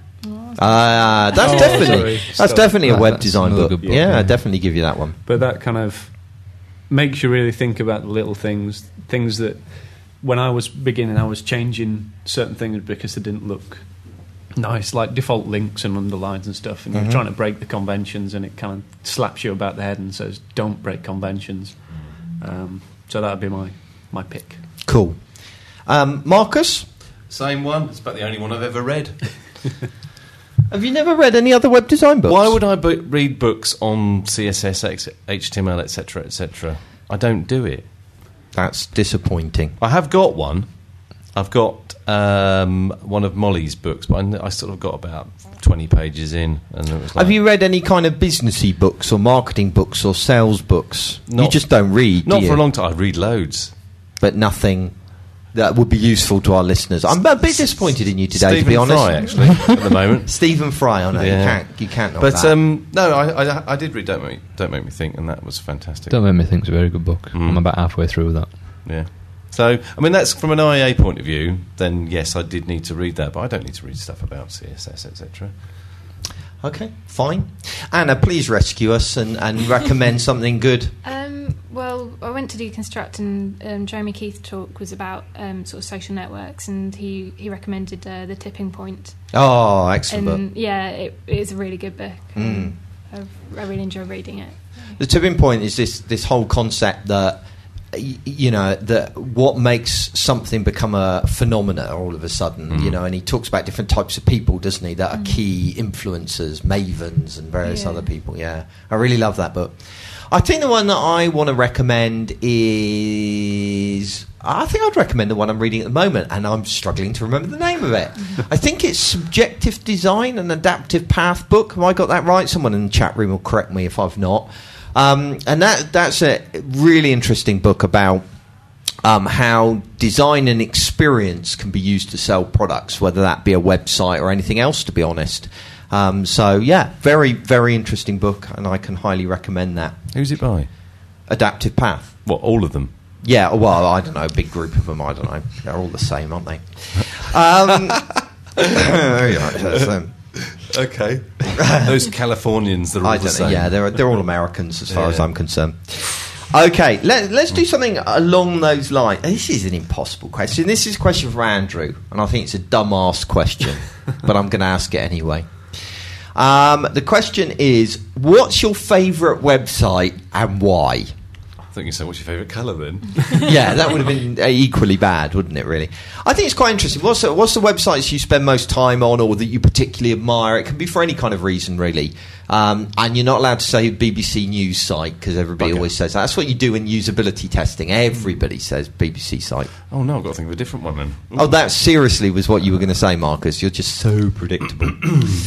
[SPEAKER 1] Uh, that's
[SPEAKER 5] Oh,
[SPEAKER 1] definitely
[SPEAKER 5] sorry.
[SPEAKER 1] that's
[SPEAKER 5] Stop.
[SPEAKER 1] definitely a
[SPEAKER 7] That-
[SPEAKER 1] web
[SPEAKER 7] that's
[SPEAKER 1] design
[SPEAKER 7] another
[SPEAKER 1] book.
[SPEAKER 7] good book,
[SPEAKER 1] Yeah,
[SPEAKER 7] yeah.
[SPEAKER 1] I'd definitely give you that one.
[SPEAKER 5] But that kind of makes you really think about the little things, things that when I was beginning, I was changing certain things because they didn't look nice, like default links and underlines and stuff. And you're trying to break the conventions, and it kind of slaps you about the head and says, "Don't break conventions." Um, so that would be my my pick.
[SPEAKER 1] Cool. Um, Marcus?
[SPEAKER 3] Same one. It's about the only one I've ever read.
[SPEAKER 1] Have you never read any other web design books?
[SPEAKER 3] Why would I bu- read books on CSS, X- HTML, etc., etc.? I don't do it.
[SPEAKER 1] That's disappointing.
[SPEAKER 3] I have got one. I've got um, one of Molly's books, but I, I sort of got about twenty pages in, and it was like,
[SPEAKER 1] Have you read any kind of businessy books or marketing books or sales books? you just don't read, do
[SPEAKER 3] Not
[SPEAKER 1] you?
[SPEAKER 3] for a long time. I read loads.
[SPEAKER 1] But nothing that would be useful to our listeners. I'm a bit disappointed in you today,
[SPEAKER 3] Stephen
[SPEAKER 1] to be honest.
[SPEAKER 3] Fry, actually, at the moment.
[SPEAKER 1] Stephen Fry, I know
[SPEAKER 3] Yeah.
[SPEAKER 1] you can't, you can't. knock
[SPEAKER 3] But
[SPEAKER 1] that.
[SPEAKER 3] um, no, I, I, I did read Don't Make, Don't Make Me Think, and that was fantastic.
[SPEAKER 7] Don't Make Me think Think's a very good book.
[SPEAKER 3] Mm.
[SPEAKER 7] I'm about halfway through with that.
[SPEAKER 3] Yeah. So, I mean, that's from an IA point of view. Then yes, I did need to read that, but I don't need to read stuff about CSS, etc.
[SPEAKER 1] okay, fine. Anna, please rescue us and, and recommend something good.
[SPEAKER 6] Um, well, I went to dConstruct, and um, Jeremy Keith's talk was about um, sort of social networks, and he he recommended uh, the Tipping Point.
[SPEAKER 1] Oh, excellent.
[SPEAKER 6] And yeah, it, it is a really good book.
[SPEAKER 1] Mm.
[SPEAKER 6] I, I really enjoy reading it.
[SPEAKER 1] The tipping point is this this whole concept that you know that what makes something become a phenomena all of a sudden you mm. know and he talks about different types of people doesn't he that are mm. key influencers mavens and various
[SPEAKER 6] Yeah.
[SPEAKER 1] other people yeah i really love that book i think the one that i want to recommend is I think I'd recommend the one I'm reading at the moment, and I'm struggling to remember the name of it. I think it's Subjective Design, and Adaptive Path book. Have I got that right? Someone in the chat room will correct me if I've not. Um, and that that's a really interesting book about um, how design and experience can be used to sell products, whether that be a website or anything else. To be honest, um, so yeah, very very interesting book, and I can highly recommend that.
[SPEAKER 3] Who's it by?
[SPEAKER 1] Adaptive Path.
[SPEAKER 3] What? All of them?
[SPEAKER 1] Yeah, well, I don't know, a big group of them. I don't know. They're all the same, aren't they? Um, yeah, that's them.
[SPEAKER 3] Okay. Those Californians, they're all
[SPEAKER 1] I
[SPEAKER 3] the
[SPEAKER 1] don't know.
[SPEAKER 3] same.
[SPEAKER 1] Yeah, they're they're all Americans as far as
[SPEAKER 3] Yeah.
[SPEAKER 1] I'm concerned. Okay, let, let's do something along those lines. This is an impossible question. This is a question for Andrew, and I think it's a dumbass question, but I'm going to ask it anyway. Um, the question is, what's your favourite website and why?
[SPEAKER 3] Think you said, what's your favourite colour then?
[SPEAKER 1] yeah, that would have been uh, equally bad, wouldn't it? Really, I think it's quite interesting. What's the, what's the websites you spend most time on, or that you particularly admire? It can be for any kind of reason, really. Um, and you're not allowed to say BBC News site because everybody
[SPEAKER 3] Okay.
[SPEAKER 1] always says that. That's what you do in usability testing. Everybody says BBC site.
[SPEAKER 3] oh no, I've got to think of a different one then.
[SPEAKER 1] Oh, that seriously was what you were going to say, Marcus. You're just so predictable.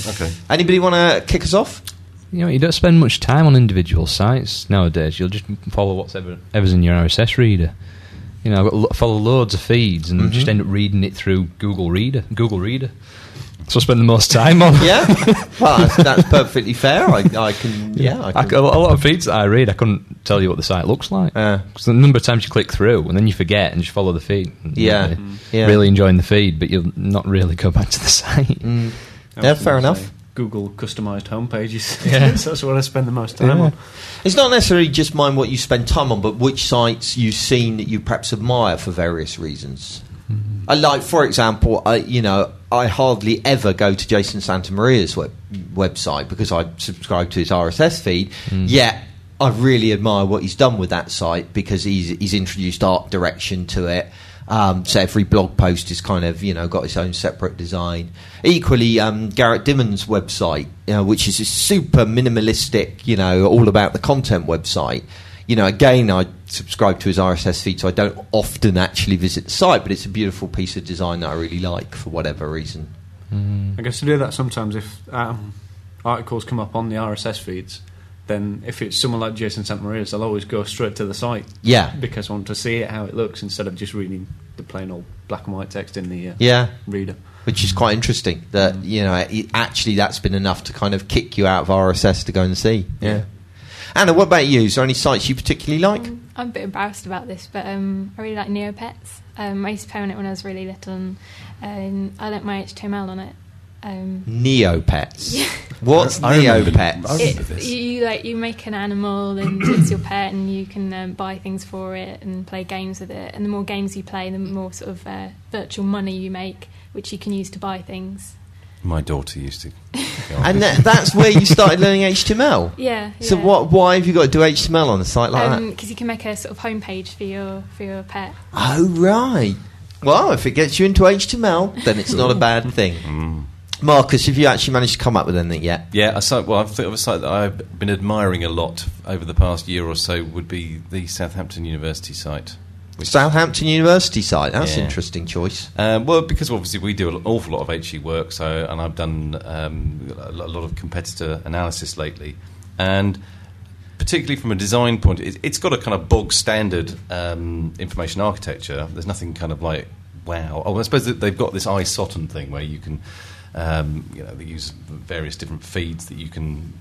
[SPEAKER 3] Okay.
[SPEAKER 1] Anybody want to kick us off?
[SPEAKER 7] You know, you don't spend much time on individual sites nowadays. You'll just follow whatever ever's in your RSS reader. You know, I've got lo- follow loads of feeds and just end up reading it through Google Reader. Google Reader. So I spend the most time on.
[SPEAKER 1] Yeah, well, that's, that's perfectly fair. I, I can. Yeah, I
[SPEAKER 7] I,
[SPEAKER 1] can.
[SPEAKER 7] a lot of feeds that I read, I couldn't tell you what the site looks like.
[SPEAKER 1] Uh.
[SPEAKER 7] 'Cause the number of times you click through and then you forget and just follow the feed.
[SPEAKER 1] Yeah.
[SPEAKER 7] really,
[SPEAKER 1] Mm. Yeah.
[SPEAKER 7] really enjoying the feed, but you'll not really go back to the site.
[SPEAKER 1] Mm. Yeah, fair
[SPEAKER 5] gonna
[SPEAKER 1] enough.
[SPEAKER 5] Say Google customized homepages.
[SPEAKER 7] Yeah.
[SPEAKER 5] that's what I spend the most time
[SPEAKER 7] Yeah.
[SPEAKER 5] on.
[SPEAKER 1] It's not necessarily just mind what you spend time on, but which sites you've seen that you perhaps admire for various reasons. Mm-hmm. I like, for example, I, you know, I hardly ever go to Jason Santa Maria's web, website because I subscribe to his RSS feed. Mm. Yet I really admire what he's done with that site because he's he's introduced art direction to it. Um, so every blog post is kind of you know got its own separate design. Equally, um, Garrett Dimon's website, you know, which is a super minimalistic, you know, all about the content website. You know, again, I subscribe to his RSS feed, so I don't often actually visit the site, but it's a beautiful piece of design that I really like for whatever reason.
[SPEAKER 5] I guess to do that sometimes if um, articles come up on the RSS feeds, then if it's someone like Jason Santa Maria, I'll always go straight to the site
[SPEAKER 1] Yeah,
[SPEAKER 5] because I want to see it how it looks instead of just reading the plain old black and white text in the uh,
[SPEAKER 1] yeah.
[SPEAKER 5] reader.
[SPEAKER 1] which is quite interesting. That you know, it, actually, that's been enough to kind of kick you out of RSS to go and see. Yeah. Anna, what about you? Is there any sites you particularly like?
[SPEAKER 6] Um, I'm a bit embarrassed about this, but um, I really like Neopets. Um, I used to play on it when I was really little, and um, I learnt my HTML on it. Um,
[SPEAKER 1] Neopets. What's
[SPEAKER 3] I
[SPEAKER 1] Neopets?
[SPEAKER 3] Remember
[SPEAKER 6] it, you, you like you make an animal and it's your pet, and you can um, buy things for it and play games with it. And the more games you play, the more sort of uh, virtual money you make, which you can use to buy things.
[SPEAKER 3] My daughter used to.
[SPEAKER 1] and
[SPEAKER 3] this.
[SPEAKER 1] tha- that's where you started learning HTML.
[SPEAKER 6] Yeah.
[SPEAKER 1] So what? Why have you got to do HTML on a site like that?
[SPEAKER 6] Because you can make a sort of homepage for your for your pet.
[SPEAKER 1] Oh right. Well, if it gets you into HTML, then it's not a bad thing.
[SPEAKER 3] Mm.
[SPEAKER 1] Marcus, have you actually managed to come up with anything yet?
[SPEAKER 3] Yeah, a site. Well, I think of a site that I've been admiring a lot over the past year or so would be the Southampton University site.
[SPEAKER 1] Southampton University site. That's an
[SPEAKER 3] Yeah.
[SPEAKER 1] interesting choice.
[SPEAKER 3] Um, well, because obviously we do an awful lot of HE work, so and I've done um, a lot of competitor analysis lately, and particularly from a design point, it, it's got a kind of bog standard um, information architecture. There's nothing kind of like wow. Oh, I suppose that they've got this iSoton thing where you can. Um, you know, they use various different feeds that you can,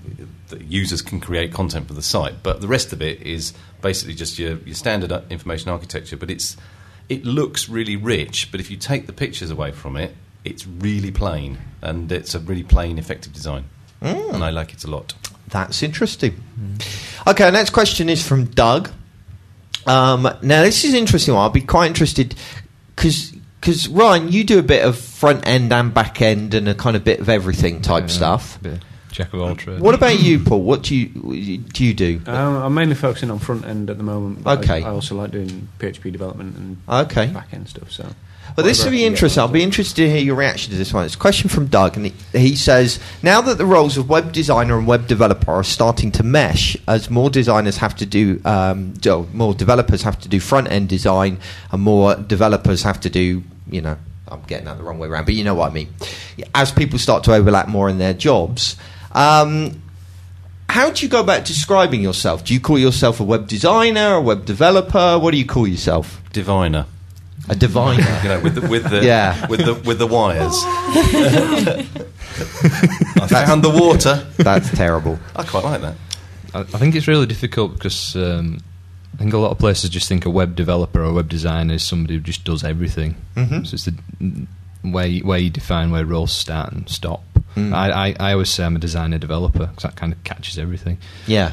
[SPEAKER 3] that users can create content for the site. But the rest of it is basically just your, your standard uh, information architecture. But it's it looks really rich, but if you take the pictures away from it, it's really plain, and it's a really plain, effective design, and I like it a lot.
[SPEAKER 1] That's interesting. Okay, next question is from Doug. Um, now, this is interesting. I'll be quite interested because, Ryan, you do a bit of front end and back end and a kind of bit of everything type
[SPEAKER 7] Yeah,
[SPEAKER 1] stuff.
[SPEAKER 7] bit of Jack of all trades.
[SPEAKER 1] What about you, Paul? What do you do? You do?
[SPEAKER 5] Um, I'm mainly focusing on front end at the moment. but
[SPEAKER 1] Okay.
[SPEAKER 5] I, I also like doing PHP development and
[SPEAKER 1] Okay.
[SPEAKER 5] back end stuff. So,
[SPEAKER 1] Well, this will be interesting. I'll be interested to hear your reaction to this one. It's a question from Doug, and he, he says, "Now that the roles of web designer and web developer are starting to mesh, as more designers have to do, um, more developers have to do front end design, and more developers have to do, you know, I'm getting that the wrong way around, but you know what I mean. As people start to overlap more in their jobs." Um, how do you go about describing yourself? Do you call yourself a web designer, a web developer? What do you call yourself?
[SPEAKER 3] Diviner,
[SPEAKER 1] A diviner.
[SPEAKER 3] you know, with the with the
[SPEAKER 1] Yeah.
[SPEAKER 3] with the with the wires. I found the water.
[SPEAKER 1] That's terrible.
[SPEAKER 3] I quite like that.
[SPEAKER 7] I, I think it's really difficult because um, I think a lot of places just think a web developer or a web designer is somebody who just does everything.
[SPEAKER 1] Mhm.
[SPEAKER 7] So it's the where you, where you define where roles start and stop.
[SPEAKER 1] Mm.
[SPEAKER 7] I, I, I always say I'm a designer developer because that kind of catches everything.
[SPEAKER 1] Yeah.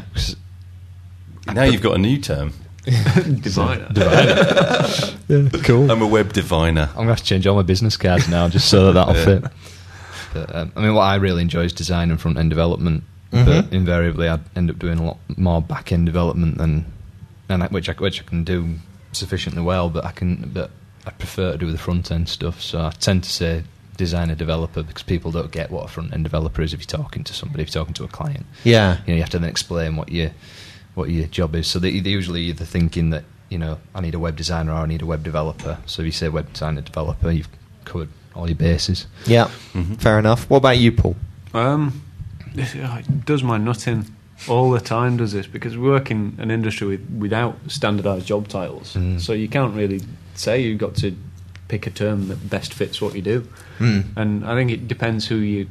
[SPEAKER 3] Now you've got a new term.
[SPEAKER 5] Designer.
[SPEAKER 7] yeah, cool.
[SPEAKER 3] I'm a web diviner.
[SPEAKER 7] I'm going to have to change all my business cards now just so that that'll
[SPEAKER 3] Yeah.
[SPEAKER 7] fit. But, um, I mean, what I really enjoy is design and front end development.
[SPEAKER 1] Mhm.
[SPEAKER 7] But invariably, I end up doing a lot more back end development than, and I, which I which I can do sufficiently well. But I can, but I prefer to do the front end stuff. So I tend to say designer developer because people don't get what a front end developer is if you're talking to somebody, if you're talking to a client.
[SPEAKER 1] Yeah.
[SPEAKER 7] You know, you have to then explain what your what your job is. So they, they're usually either thinking that you know I need a web designer or I need a web developer. So if you say web designer developer, you've covered all your bases.
[SPEAKER 1] Yeah.
[SPEAKER 3] Mhm.
[SPEAKER 1] Fair enough. What about you, Paul?
[SPEAKER 5] Um, it does my nutting all the time. Does this because we work in an industry with, without standardised job titles,
[SPEAKER 7] Mm.
[SPEAKER 5] so you can't really say you've got to pick a term that best fits what you do.
[SPEAKER 1] Mm.
[SPEAKER 5] And I think it depends who you're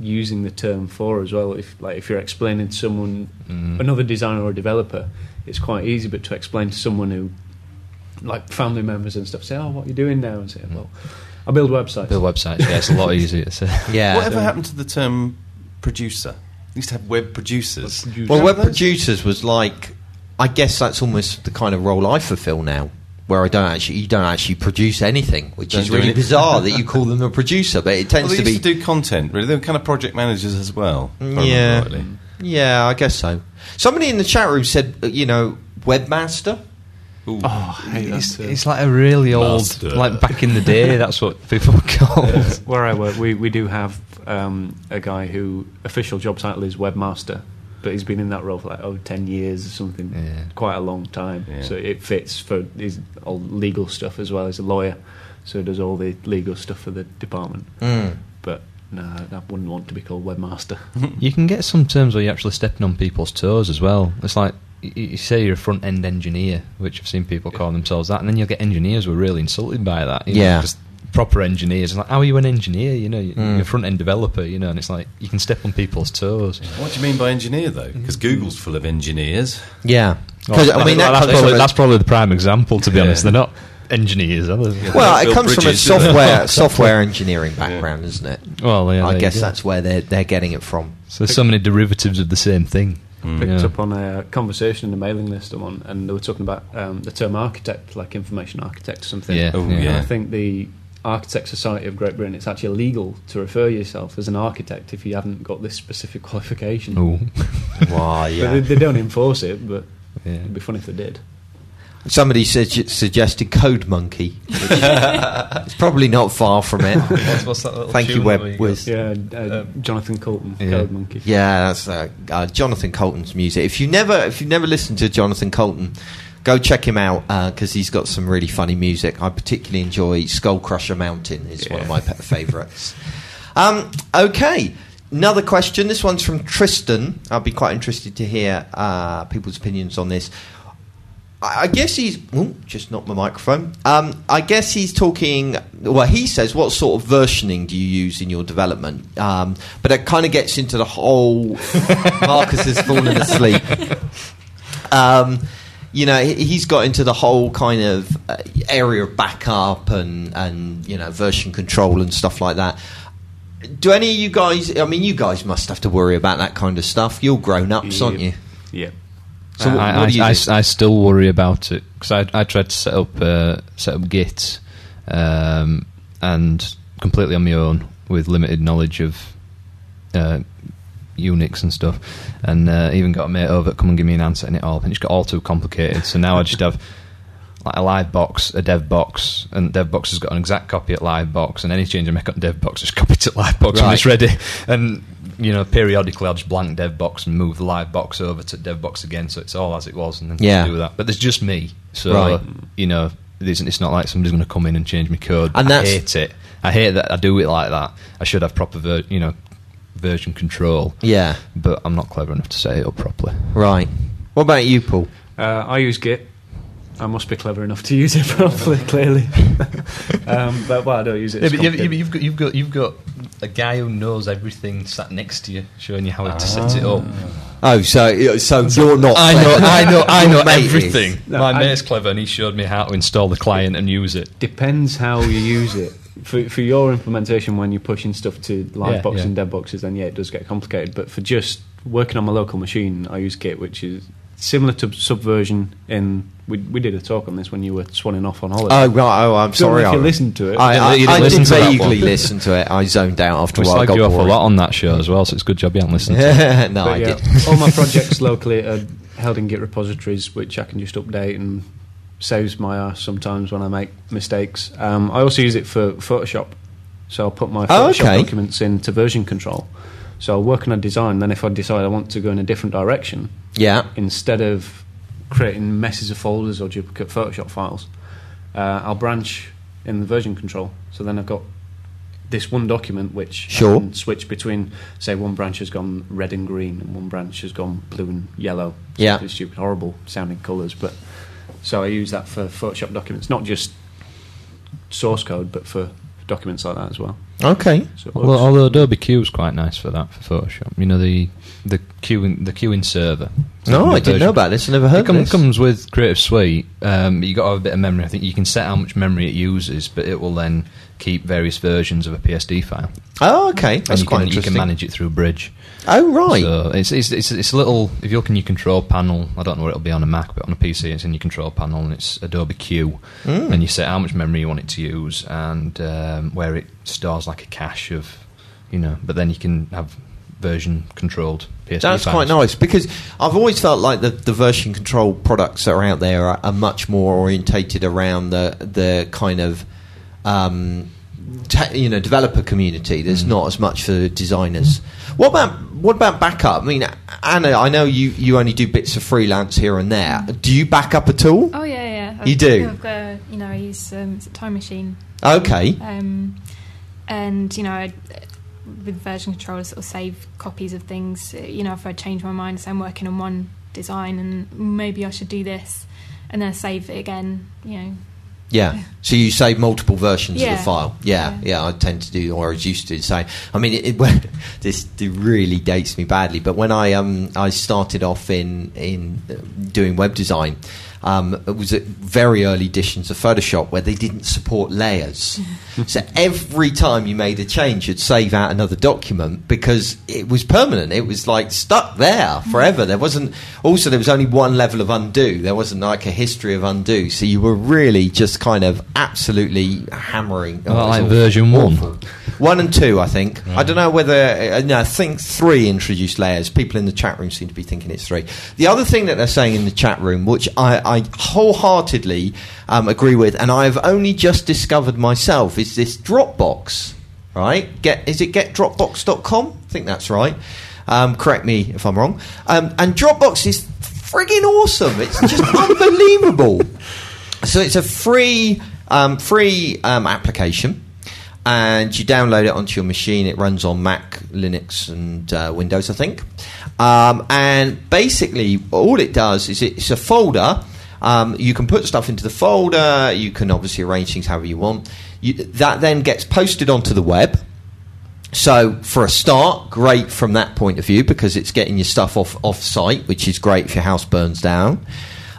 [SPEAKER 5] using the term for as well. If like if you're explaining to someone,
[SPEAKER 7] Mm.
[SPEAKER 5] another designer or a developer, it's quite easy. But to explain to someone who, like family members and stuff, say, "Oh, what are you doing now?" and say, "Well, I build websites."
[SPEAKER 7] Build websites, yeah, it's a lot easier to say.
[SPEAKER 1] Yeah.
[SPEAKER 3] Whatever happened to the term producer? We used to have web producers.
[SPEAKER 1] Well, web producers was like, I guess that's almost the kind of role I fulfil now, where I don't actually, you don't actually produce anything, which
[SPEAKER 3] Don't
[SPEAKER 1] is
[SPEAKER 3] do
[SPEAKER 1] really
[SPEAKER 3] any-
[SPEAKER 1] bizarre that you call them a producer, but it
[SPEAKER 3] Well,
[SPEAKER 1] tends
[SPEAKER 3] they
[SPEAKER 1] to be.
[SPEAKER 3] used to do content. Really, they were kind of project managers as well. if I remember
[SPEAKER 1] yeah,
[SPEAKER 3] rightly.
[SPEAKER 1] yeah, I guess so. Somebody in the chat room said, uh, you know, webmaster.
[SPEAKER 3] Ooh.
[SPEAKER 5] Oh,
[SPEAKER 7] It's, it's like a really old,
[SPEAKER 3] Master.
[SPEAKER 7] like back in the day. That's what people were called.
[SPEAKER 5] Where I work, we, we do have um, a guy who official job title is webmaster, but he's been in that role for like oh 10 years or something,
[SPEAKER 7] Yeah.
[SPEAKER 5] quite a long time.
[SPEAKER 3] Yeah.
[SPEAKER 5] So it fits for his all legal stuff as well. He's a lawyer, so he does all the legal stuff for the department.
[SPEAKER 1] Mm.
[SPEAKER 5] But no, I wouldn't want to be called webmaster.
[SPEAKER 7] You can get some terms where you're actually stepping on people's toes as well. It's like you say you're a front end engineer, which I've seen people call themselves that, and then you'll get engineers who are really insulted by that. you know,
[SPEAKER 1] Yeah.
[SPEAKER 7] just proper engineers. It's like, how are you an engineer? You know, you-
[SPEAKER 1] Mm.
[SPEAKER 7] you're a front end developer. You know, and it's like you can step on people's toes.
[SPEAKER 3] What do you mean by engineer, though? Because Google's full of engineers.
[SPEAKER 1] Yeah.
[SPEAKER 7] Well,
[SPEAKER 1] 'Cause, I mean, that
[SPEAKER 7] that's, probably, that's probably the prime example. To be
[SPEAKER 3] Yeah.
[SPEAKER 7] honest, they're not engineers, are they?
[SPEAKER 1] well, it
[SPEAKER 3] Build
[SPEAKER 1] comes from a
[SPEAKER 3] bridges, do they?
[SPEAKER 1] software software engineering background, isn't it?
[SPEAKER 7] Well, yeah,
[SPEAKER 1] I guess that's where they're they're getting it from.
[SPEAKER 7] So there's so many derivatives of the same thing.
[SPEAKER 3] Mm.
[SPEAKER 5] Picked
[SPEAKER 7] Yeah.
[SPEAKER 5] up on a conversation in the mailing list I'm on, and they were talking about um, the term architect, like information architect or something.
[SPEAKER 7] Yeah,
[SPEAKER 3] Oh,
[SPEAKER 7] yeah.
[SPEAKER 3] Yeah.
[SPEAKER 5] I think the Architect Society of Great Britain, it's actually illegal to refer yourself as an architect if you haven't got this specific qualification.
[SPEAKER 7] Ooh.
[SPEAKER 1] Wow,
[SPEAKER 5] But they, they don't enforce it, but
[SPEAKER 7] Yeah.
[SPEAKER 5] it'd be funny if they did.
[SPEAKER 1] Somebody sug- suggested Code Monkey. it's probably not far from it.
[SPEAKER 7] What's, what's that little
[SPEAKER 1] Thank you,
[SPEAKER 7] tune
[SPEAKER 1] Web Wiz.
[SPEAKER 5] Yeah, uh, Jonathan Coulton,
[SPEAKER 7] Yeah.
[SPEAKER 5] Code Monkey.
[SPEAKER 1] Yeah, that's uh, uh, Jonathan Coulton's music. If you never, if you've never listened to Jonathan Coulton, go check him out because he's got some really funny music. I particularly enjoy Skull Crusher Mountain. is one of my pe- favourites. um, okay, another question. This one's from Tristan. I'll be quite interested to hear uh, people's opinions on this. I guess he's ooh, just not my microphone. Um, I guess he's talking. Well, he says, "What sort of versioning do you use in your development?" Um, but it kind of gets into the whole. Marcus has fallen asleep. Um, you know, he- he's got into the whole kind of uh, area of backup and and you know version control and stuff like that. Do any of you guys? I mean, you guys must have to worry about that kind of stuff. You're grown ups, aren't you?
[SPEAKER 5] Yeah.
[SPEAKER 1] So what-
[SPEAKER 7] I,
[SPEAKER 1] what do you
[SPEAKER 7] I? I, I still worry about it because I, I tried to set up uh, set up Git um, and completely on my own with limited knowledge of uh, Unix and stuff, and uh, even got a mate over to come and give me an answer and it all, and it just got all too complicated. So now I just have like a live box, a dev box, and dev box has got an exact copy at live box, and any change I make on dev box, is copied to live box when it's ready. And you know, periodically I'll just blank dev box and move the live box over to dev box again, so it's all as it was, and then
[SPEAKER 1] Yeah.
[SPEAKER 7] do that. But there's just me, so
[SPEAKER 1] Right.
[SPEAKER 7] you know, it isn't, it's not like somebody's going to come in and change my code.
[SPEAKER 1] And
[SPEAKER 7] I
[SPEAKER 1] that's-
[SPEAKER 7] hate it. I hate that I do it like that. I should have proper, ver- you know, version control,
[SPEAKER 1] Yeah,
[SPEAKER 7] but I'm not clever enough to set it up properly.
[SPEAKER 1] right. What about you, Paul?
[SPEAKER 5] Uh, I use Git. I must be clever enough to use it properly, clearly. um, but well, I don't use it. It's complicated.
[SPEAKER 7] you've got you've got you've got a guy who knows everything sat next to you, showing you how to set it up. Ah.
[SPEAKER 1] Oh, so uh, so you're not.
[SPEAKER 7] I know,
[SPEAKER 1] clever.
[SPEAKER 7] I know, I know
[SPEAKER 1] mate is.
[SPEAKER 7] everything.
[SPEAKER 5] No,
[SPEAKER 7] My
[SPEAKER 5] I-
[SPEAKER 7] mate's clever, and he showed me how to install the client and use it.
[SPEAKER 5] Depends how you use it. For, for your implementation, when you're pushing stuff to live
[SPEAKER 7] Yeah,
[SPEAKER 5] boxes
[SPEAKER 7] yeah.
[SPEAKER 5] and dev boxes, then yeah, it does get complicated. But for just working on my local machine, I use Git, which is similar to Subversion. In we, we did a talk on this when you were swanning off on holiday.
[SPEAKER 1] Oh right. Oh, I'm sorry.
[SPEAKER 5] if you
[SPEAKER 1] I-
[SPEAKER 5] listened to it.
[SPEAKER 1] I,
[SPEAKER 7] You
[SPEAKER 1] I,
[SPEAKER 7] didn't
[SPEAKER 1] I
[SPEAKER 7] listen
[SPEAKER 1] did
[SPEAKER 7] to that
[SPEAKER 1] vaguely
[SPEAKER 7] one.
[SPEAKER 1] listen to it. I zoned out after
[SPEAKER 7] We
[SPEAKER 1] a while. I got
[SPEAKER 7] you off a
[SPEAKER 1] bored.
[SPEAKER 7] lot on that show as well, so it's a good job you haven't listened to
[SPEAKER 1] no,
[SPEAKER 5] But
[SPEAKER 1] I
[SPEAKER 5] yeah,
[SPEAKER 1] did.
[SPEAKER 5] all my projects locally are held in Git repositories, which I can just update and saves my ass sometimes when I make mistakes. Um, I also use it for Photoshop, so I'll put my
[SPEAKER 1] Oh,
[SPEAKER 5] Photoshop
[SPEAKER 1] okay.
[SPEAKER 5] documents into version control. So I'll work on a design. Then, if I decide I want to go in a different direction,
[SPEAKER 1] Yeah.
[SPEAKER 5] instead of creating messes of folders or duplicate Photoshop files, uh, I'll branch in the version control. So then I've got this one document which
[SPEAKER 1] Sure.
[SPEAKER 5] I can switch between, say, one branch has gone red and green, and one branch has gone blue and yellow.
[SPEAKER 1] Yeah.
[SPEAKER 5] Stupid, stupid, horrible sounding colours. But so I use that for Photoshop documents, not just source code, but for documents like that as well.
[SPEAKER 1] Okay.
[SPEAKER 5] So
[SPEAKER 7] Well, although Adobe Cue is quite nice for that for Photoshop. You know the the queuing the queuing server.
[SPEAKER 1] No, I didn't know about this. I never heard
[SPEAKER 7] It come,
[SPEAKER 1] of this.
[SPEAKER 7] comes with Creative Suite. Um, you got to have a bit of memory. I think you can set how much memory it uses, but it will then keep various versions of a PSD file.
[SPEAKER 1] Oh, okay. That's quite
[SPEAKER 7] can, you can manage it through Bridge.
[SPEAKER 1] oh, right.
[SPEAKER 7] So it's, it's, it's, it's a little. If you look in your control panel, I don't know where it'll be on a Mac, but on a PC, it's in your control panel, and it's Adobe Cue.
[SPEAKER 1] Mm.
[SPEAKER 7] And you set how much memory you want it to use, and um, where it stores like a cache of, you know. But then you can have version controlled PSD
[SPEAKER 1] That's
[SPEAKER 7] files.
[SPEAKER 1] quite nice because I've always felt like the, the version control products that are out there are, are much more orientated around the the kind of um, te- you know developer community. There's
[SPEAKER 7] Mm.
[SPEAKER 1] not as much for the designers. What about what about backup? I mean, Anna, I know you, you only do bits of freelance here and there. Do you back up at all?
[SPEAKER 6] Oh yeah, yeah.
[SPEAKER 1] You do?
[SPEAKER 6] I've got, you know, I use um, it's a time machine,
[SPEAKER 1] Okay.
[SPEAKER 6] um, and you know, I, with version control, sort of save copies of things. Uh, You know, if I change my mind, say I'm working on one design and maybe I should do this, and then I save it again. You know,
[SPEAKER 1] Yeah. So you save multiple versions of the file. Yeah, yeah.
[SPEAKER 6] Yeah.
[SPEAKER 1] I tend to do, or I was used to say. I mean, it, it, this it really dates me badly, but when I um I started off in in uh, doing web design. Um, it was at very early editions of Photoshop where they didn't support layers. so every time you made a change, you'd save out another document because it was permanent. It was like stuck there forever. There wasn't. Also, there was only one level of undo. There wasn't like a history of undo. So you were really just kind of absolutely hammering.
[SPEAKER 7] Well, like version.
[SPEAKER 1] Awful. One and two, I think. I don't know whether. Uh, no, I think three introduced layers. People in the chat room seem to be thinking it's three. The other thing that they're saying in the chat room, which I, I wholeheartedly um, agree with, and I've only just discovered myself, is this Dropbox. Right? Get is it getdropbox.com? I think that's right. Um, correct me if I'm wrong. Um, and Dropbox is frigging awesome. It's just unbelievable. So it's a free um, free um, application, and you download it onto your machine. It runs on Mac, Linux, and uh, Windows, I think. Um, and basically, all it does is it's a folder. Um, you can put stuff into the folder. You can obviously arrange things however you want. You, that then gets posted onto the web. So for a start, great from that point of view because it's getting your stuff off off site, which is great if your house burns down.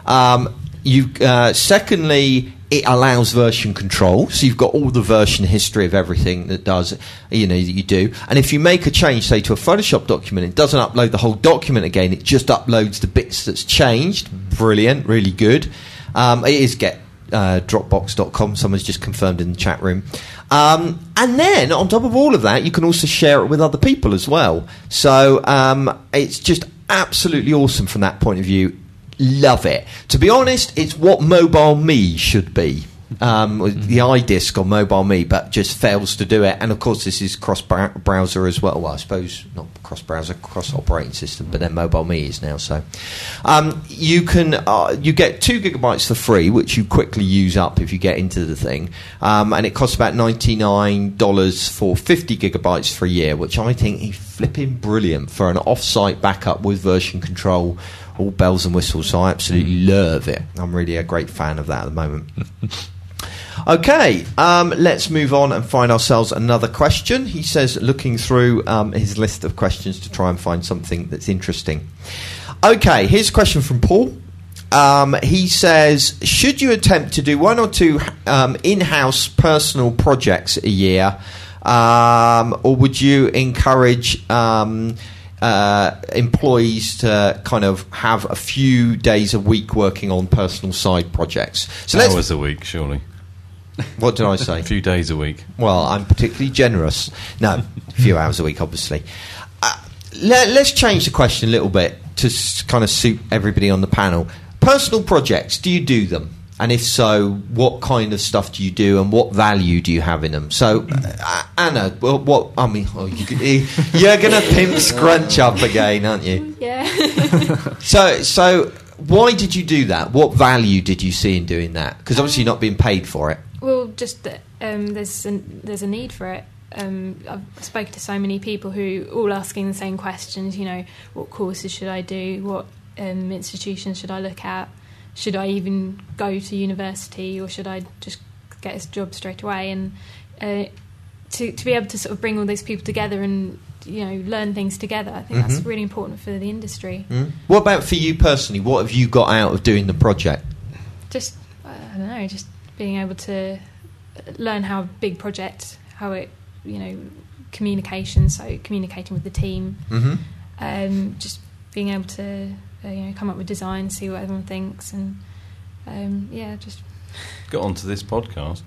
[SPEAKER 1] Um, you uh, secondly, it allows version control, so you've got all the version history of everything that does you know that you do. And if you make a change, say to a Photoshop document, it doesn't upload the whole document again; it just uploads the bits that's changed. Brilliant, really good. Um, it is get uh, Dropbox.com. Someone's just confirmed in the chat room. Um, and then on top of all of that, you can also share it with other people as well. So um, it's just absolutely awesome from that point of view. Love it. To be honest, it's what MobileMe should be. Um, with the iDisk on MobileMe, but just fails to do it. And of course, this is cross browser as well. Well, I suppose not cross browser, cross operating system, but then MobileMe is now. So um, you can uh, you get two gigabytes for free, which you quickly use up if you get into the thing, um, and it costs about ninety nine dollars for fifty gigabytes for a year, which I think is flipping brilliant for an off-site backup with version control. All bells and whistles, so I absolutely love it. I'm really a great fan of that at the moment. Okay, um, let's move on and find ourselves another question. He says, looking through um, his list of questions to try and find something that's interesting. Okay, here's a question from Paul. Um, he says, should you attempt to do one or two um, in house personal projects a year, um, or would you encourage. Uh, employees to kind of have a few days a week working on personal side projects. So let's
[SPEAKER 3] Hours a week, surely.
[SPEAKER 1] what did I say?
[SPEAKER 3] A few days a week.
[SPEAKER 1] Well, I'm particularly generous. No, a few hours a week, obviously. Uh, let, us change the question a little bit to s- kind of suit everybody on the panel. Personal projects, do you do them? And if so, what kind of stuff do you do, and what value do you have in them? So, uh, Anna, well, what I mean, oh, you, you're going to pimp Scrunchup again, aren't you?
[SPEAKER 6] Yeah.
[SPEAKER 1] So, so why did you do that? What value did you see in doing that? Because obviously you're not being paid for it.
[SPEAKER 6] well, just that um, there's a, there's a need for it. Um, I've spoken to so many people who all asking the same questions. You know, what courses should I do? What um, institutions should I look at? Should I even go to university, or should I just get a job straight away? And uh, to to be able to sort of bring all those people together and you know learn things together, I think that's
[SPEAKER 1] Mhm.
[SPEAKER 6] really important for the industry.
[SPEAKER 1] Mm. What about for you personally? What have you got out of doing the project?
[SPEAKER 6] just I don't know, just being able to learn how a big project, how it, you know, communication. So communicating with the team,
[SPEAKER 1] Mm-hmm.
[SPEAKER 6] um, just being able to, uh, you know, come up with design, see what everyone thinks, and um, yeah, just
[SPEAKER 3] Got onto this podcast.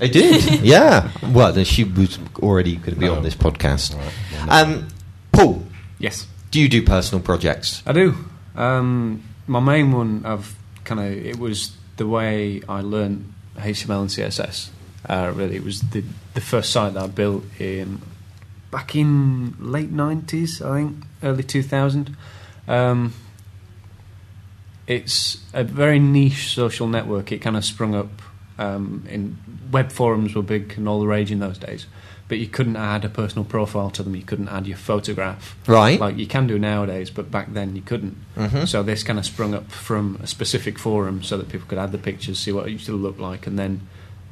[SPEAKER 1] I did. yeah. Well, then she was already going to be
[SPEAKER 3] Oh.
[SPEAKER 1] on this podcast.
[SPEAKER 3] Right. Well,
[SPEAKER 1] Um, Paul,
[SPEAKER 5] Yes,
[SPEAKER 1] do you do personal projects?
[SPEAKER 5] I do. Um, my main one, I've kind of it was the way I learned HTML and CSS. Uh, really, it was the the first site that I built in back in late nineties, I think, early two thousand. Um, it's a very niche social network. It kind of sprung up um, in web forums were big and all the rage in those days. But you couldn't add a personal profile to them. You couldn't add your photograph
[SPEAKER 1] Right.
[SPEAKER 5] like you can do nowadays, but back then you couldn't.
[SPEAKER 1] Mhm.
[SPEAKER 5] So this kind of sprung up from a specific forum so that people could add the pictures, see what it used to look like, and then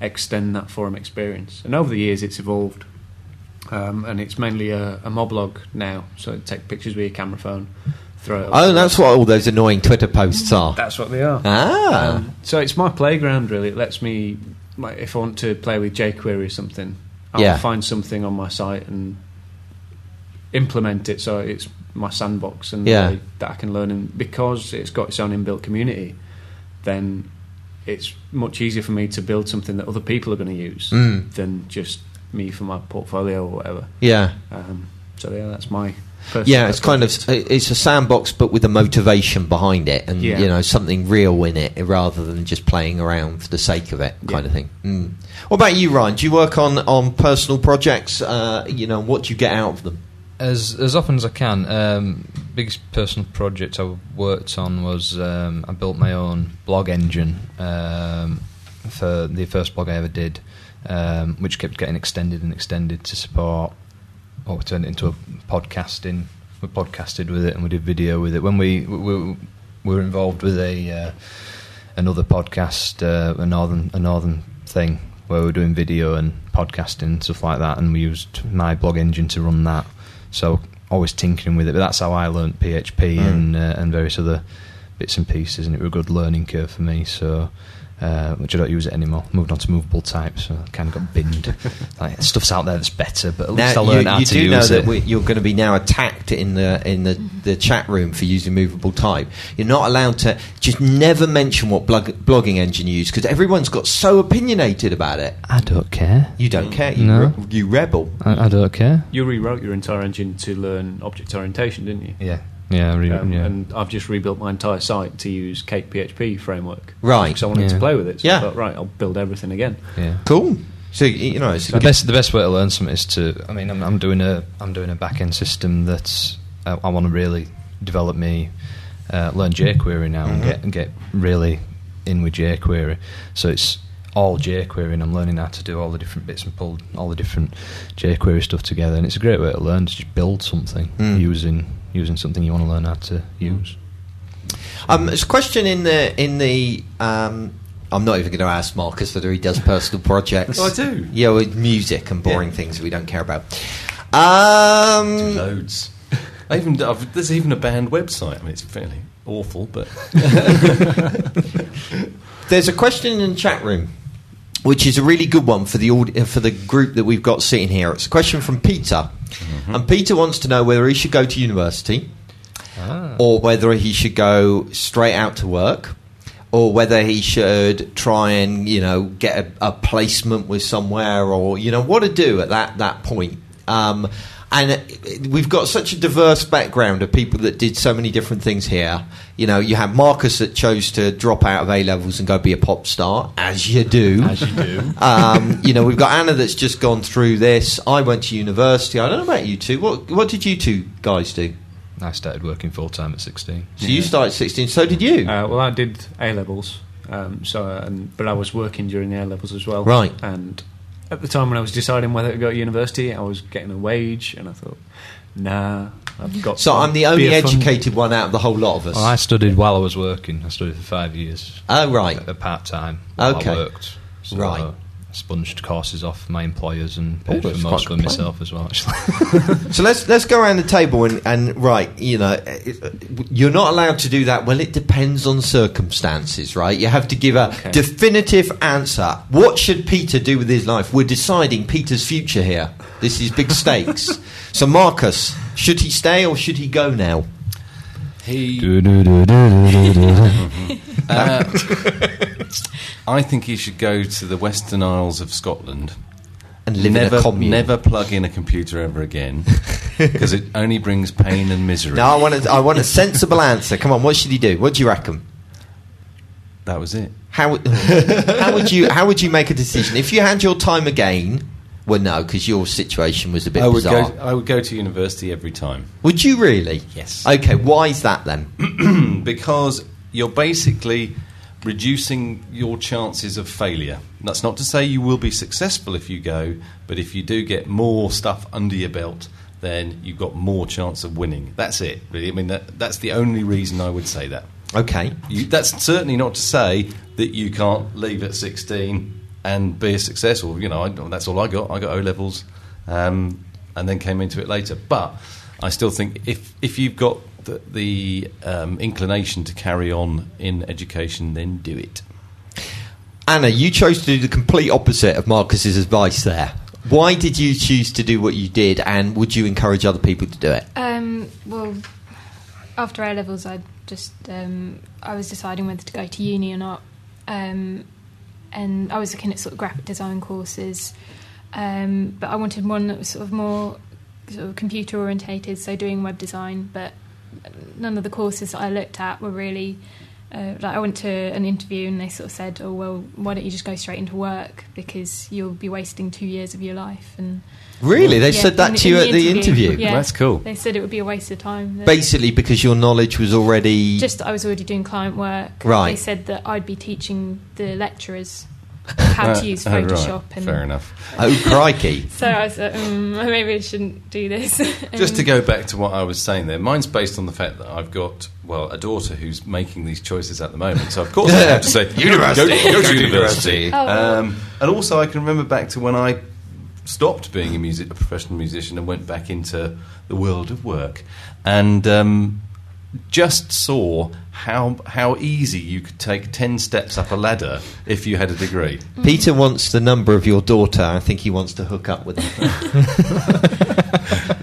[SPEAKER 5] extend that forum experience. And over the years, it's evolved, um, and it's mainly a, a moblog now. So take pictures with your camera phone, throw it. up.
[SPEAKER 1] Oh, that's what all those annoying Twitter posts are.
[SPEAKER 5] That's what they are.
[SPEAKER 1] Ah.
[SPEAKER 5] Um, so it's my playground, really. It lets me, like, if I want to play with jQuery or something, I'll
[SPEAKER 1] Yeah.
[SPEAKER 5] find something on my site and implement it. So it's my sandbox and
[SPEAKER 1] Yeah.
[SPEAKER 5] way that I can learn. And because it's got its own inbuilt community, then it's much easier for me to build something that other people are going to use
[SPEAKER 1] Mm.
[SPEAKER 5] than just me for my portfolio or whatever.
[SPEAKER 1] Yeah.
[SPEAKER 5] Um, so yeah, that's my. Personal
[SPEAKER 1] Yeah, it's kind of it's a sandbox, but with a motivation behind it, and
[SPEAKER 5] Yeah.
[SPEAKER 1] you know something real in it, rather than just playing around for the sake of it, kind
[SPEAKER 5] Yeah.
[SPEAKER 1] of thing. Mm. What about you, Ryan? Do you work on on personal projects? Uh, you know, what do you get out of them?
[SPEAKER 7] As as often as I can. Um, biggest personal project I worked on was um, I built my own blog engine um, for the first blog I ever did, um, which kept getting extended and extended to support. Or we turned it into a podcasting. We podcasted with it and we did video with it. When we we, we were involved with a uh, another podcast, uh, a northern a northern thing where we were doing video and podcasting and stuff like that, and we used my blog engine to run that. So always tinkering with it, but that's how I learnt PHP
[SPEAKER 1] Mm.
[SPEAKER 7] and uh, and various other bits and pieces, and it was a good learning curve for me. So. Uh, which I don't use it anymore. Moved on to Movable Type, so I kind of got binned. like stuff's out there that's better, but at least I learned
[SPEAKER 1] you,
[SPEAKER 7] how
[SPEAKER 1] you
[SPEAKER 7] to
[SPEAKER 1] do
[SPEAKER 7] use
[SPEAKER 1] know
[SPEAKER 7] it.
[SPEAKER 1] that we, you're going to be now attacked in the in the, the chat room for using Movable Type. You're not allowed to just never mention what blog, blogging engine you use because everyone's got so opinionated about it.
[SPEAKER 7] I don't care.
[SPEAKER 1] You don't care, you,
[SPEAKER 7] No.
[SPEAKER 1] re- you rebel.
[SPEAKER 7] I, I don't care.
[SPEAKER 5] You rewrote your entire engine to learn object orientation, didn't you?
[SPEAKER 7] Yeah, yeah, I re-
[SPEAKER 5] Um,
[SPEAKER 7] yeah.
[SPEAKER 5] And I've just rebuilt my entire site to use CakePHP framework.
[SPEAKER 1] Right.
[SPEAKER 5] Because I wanted
[SPEAKER 7] Yeah.
[SPEAKER 5] to play with it. So
[SPEAKER 1] Yeah.
[SPEAKER 5] I thought, right, I'll build everything again.
[SPEAKER 7] yeah.
[SPEAKER 1] Cool. So you know, it's a
[SPEAKER 7] the
[SPEAKER 1] good-
[SPEAKER 7] best the best way to learn something is to I mean I'm, I'm doing a I'm doing a back end system that's uh, I want to really develop me uh, learn jQuery now and
[SPEAKER 1] Mhm.
[SPEAKER 7] get and get really in with jQuery so it's all jQuery and I'm learning how to do all the different bits and pull all the different jQuery stuff together and it's a great way to learn to just build something
[SPEAKER 1] Mm.
[SPEAKER 7] using using something you want to learn how to use
[SPEAKER 1] Um, there's a question in the in the. Um, I'm not even going to ask Marcus whether he does personal projects.
[SPEAKER 3] Oh, I do.
[SPEAKER 1] Yeah, with music and boring
[SPEAKER 3] Yeah.
[SPEAKER 1] things we don't care about. Um,
[SPEAKER 3] Loads. I even I've, there's even a band website. I mean, it's fairly awful, but
[SPEAKER 1] there's a question in the chat room, which is a really good one for the aud- for the group that we've got sitting here. It's a question from Peter, and Peter wants to know whether he should go to university
[SPEAKER 7] ah.
[SPEAKER 1] or whether he should go straight out to work, or whether he should try and you know get a, a placement with somewhere, or you know what to do at that that point. Um, and we've got such a diverse background of people that did so many different things here. You know, you have Marcus that chose to drop out of A levels and go be a pop star, as you do.
[SPEAKER 7] as you do
[SPEAKER 1] Um, you know, we've got Anna that's just gone through this. I went to university. I don't know about you two. What what did you two guys do?
[SPEAKER 7] I started working full time at 16
[SPEAKER 1] So you started at 16. So did you.
[SPEAKER 5] Uh, well, I did A levels, um, so and, but I was working during the A levels as well.
[SPEAKER 1] Right.
[SPEAKER 5] And at the time when I was deciding whether to go to university, I was getting a wage, and I thought, nah, I've got.
[SPEAKER 1] so
[SPEAKER 5] to
[SPEAKER 1] I'm the only
[SPEAKER 5] a fun-
[SPEAKER 1] educated one out of the whole lot of us.
[SPEAKER 7] Well, I studied while I was working. I studied for five years.
[SPEAKER 1] oh, right.
[SPEAKER 7] At part time.
[SPEAKER 1] Okay.
[SPEAKER 7] I worked. So
[SPEAKER 1] Right.
[SPEAKER 7] Uh, Sponged courses off my employers and
[SPEAKER 1] Oh,
[SPEAKER 7] paid for most of them myself as well. Actually,
[SPEAKER 1] So let's let's go around the table and, and right, you know, you're not allowed to do that. Well, it depends on circumstances, right? You have to give a
[SPEAKER 5] Okay.
[SPEAKER 1] definitive answer. What should Peter do with his life? We're deciding Peter's future here. This is big stakes. so, Marcus, should he stay or should he go now?
[SPEAKER 3] He. Uh, I think he should go to the Western Isles of Scotland.
[SPEAKER 1] And live
[SPEAKER 3] never,
[SPEAKER 1] in a commune.
[SPEAKER 3] never plug in a computer ever again because it only brings pain and misery.
[SPEAKER 1] No, I want a, I want a sensible answer. Come on, what should he do? What do you reckon?
[SPEAKER 3] That was it.
[SPEAKER 1] How how would you how would you make a decision if you had your time again? Well, no, because your situation was a bit
[SPEAKER 3] I would
[SPEAKER 1] bizarre.
[SPEAKER 3] go. I would go to university every time
[SPEAKER 1] Would you really?
[SPEAKER 3] Yes.
[SPEAKER 1] Okay, why is that then?
[SPEAKER 3] because you're basically reducing your chances of failure. That's not to say you will be successful if you go, but if you do get more stuff under your belt, then you've got more chance of winning. That's it. Really. I mean, that, that's the only reason I would say that.
[SPEAKER 1] Okay.
[SPEAKER 3] You, that's certainly not to say that you can't leave at 16 and be a successful. You know, I, that's all I got. I got O levels, um, and then came into it later. But I still think if if you've got the, the um, inclination to carry on in education, then do it.
[SPEAKER 1] Anna, you chose to do the complete opposite of Marcus's advice there. Why did you choose to do what you did, and would you encourage other people to do it?
[SPEAKER 6] Um, well, after A levels, I just um, I was deciding whether to go to uni or not, um, and I was looking at sort of graphic design courses, Um, but I wanted one that was sort of more sort of computer orientated, so doing web design. But none of the courses that I looked at were really. Uh, like I went to an interview and they sort of said, "Oh well, why don't you just go straight into work because you'll be wasting two years of your life." And
[SPEAKER 1] Really? They
[SPEAKER 6] Yeah,
[SPEAKER 1] said that
[SPEAKER 6] in-
[SPEAKER 1] to you
[SPEAKER 6] in
[SPEAKER 1] at the interview?
[SPEAKER 6] Yeah,
[SPEAKER 5] That's cool.
[SPEAKER 6] They said it would be a waste of time. that-
[SPEAKER 1] Basically, because your knowledge was already.
[SPEAKER 6] just that I was already doing client work.
[SPEAKER 1] Right.
[SPEAKER 6] They said that I'd be teaching the lecturers how to use
[SPEAKER 3] Oh, right.
[SPEAKER 6] Photoshop. And
[SPEAKER 3] Fair enough.
[SPEAKER 1] oh, crikey.
[SPEAKER 6] So I was like, mm, maybe I shouldn't do this.
[SPEAKER 3] Just to
[SPEAKER 6] And-
[SPEAKER 3] go back to what I was saying there, mine's based on the fact that I've got, well, a daughter who's making these choices at the moment. So, of course, I have to say,
[SPEAKER 1] University.
[SPEAKER 3] Go, go to
[SPEAKER 1] to
[SPEAKER 3] university.
[SPEAKER 1] university.
[SPEAKER 6] Oh.
[SPEAKER 3] Um, and also, I can remember back to when I stopped being a, music, a professional musician and went back into the world of work. And um, just saw how, how easy you could take 10 steps up a ladder if you had a degree.
[SPEAKER 1] Peter wants the number of your daughter. I think he wants to hook up with her.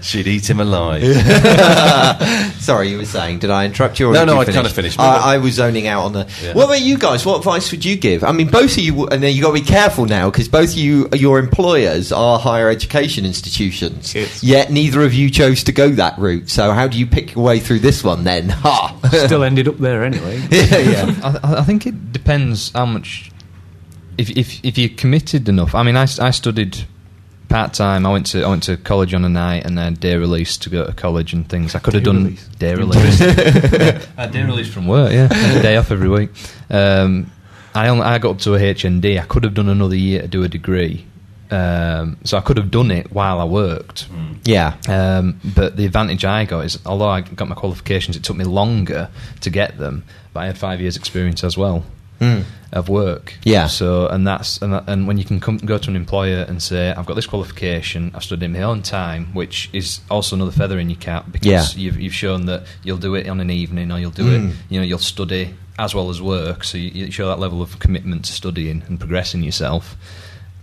[SPEAKER 3] She'd eat him alive.
[SPEAKER 1] Sorry, you were saying. Did I interrupt you? Or
[SPEAKER 3] No, no,
[SPEAKER 1] you
[SPEAKER 3] I
[SPEAKER 1] finish?
[SPEAKER 3] kinda finished.
[SPEAKER 1] I, I was zoning out on the.
[SPEAKER 3] Yeah.
[SPEAKER 1] What about you guys? What advice would you give? I mean, both of you, and then you got to be careful now because both of you, your employers are higher education institutions.
[SPEAKER 5] Yes.
[SPEAKER 1] Yet neither of you chose to go that route. So how do you pick your way through this one then? Ha!
[SPEAKER 5] Still ended up there anyway.
[SPEAKER 1] yeah, yeah.
[SPEAKER 7] I, I think it depends how much. If if if you're committed enough, I mean, I, I studied part time. I went to I went to college on a night and then day release to go to college and things. I could have done
[SPEAKER 5] release?
[SPEAKER 7] day release. I day release from work. Yeah, a day off every week. Um, I only, I got up to a HND. I could have done another year to do a degree. Um, so I could have done it while I worked.
[SPEAKER 1] Yeah.
[SPEAKER 7] Um, but the advantage I got is, although I got my qualifications, it took me longer to get them. But I had five years' experience as well
[SPEAKER 1] Mm.
[SPEAKER 7] of work.
[SPEAKER 1] Yeah.
[SPEAKER 7] So and that's and, that, and when you can come go to an employer and say, I've got this qualification, I've studied in my own time, which is also another feather in your cap because
[SPEAKER 1] Yeah.
[SPEAKER 7] you've you've shown that you'll do it on an evening or you'll do
[SPEAKER 1] Mm.
[SPEAKER 7] it, you know, you'll study as well as work. So you, you show that level of commitment to studying and progressing yourself.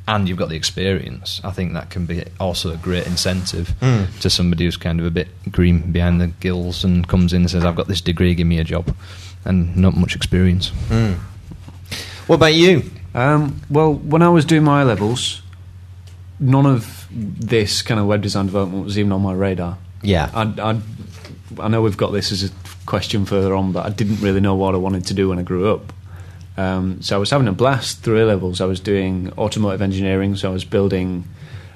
[SPEAKER 7] And you've got the experience. I think that can be also a great incentive
[SPEAKER 1] Mm.
[SPEAKER 7] to somebody who's kind of a bit green behind the gills and comes in and says, "I've got this degree, give me a job," and not much experience.
[SPEAKER 1] Mm. What about you?
[SPEAKER 5] Um, well, when I was doing my levels, none of this kind of web design development was even on my radar.
[SPEAKER 1] Yeah.
[SPEAKER 5] I, I, I know we've got this as a question further on, but I didn't really know what I wanted to do when I grew up. Um, so I was having a blast through A levels. I was doing automotive engineering, so I was building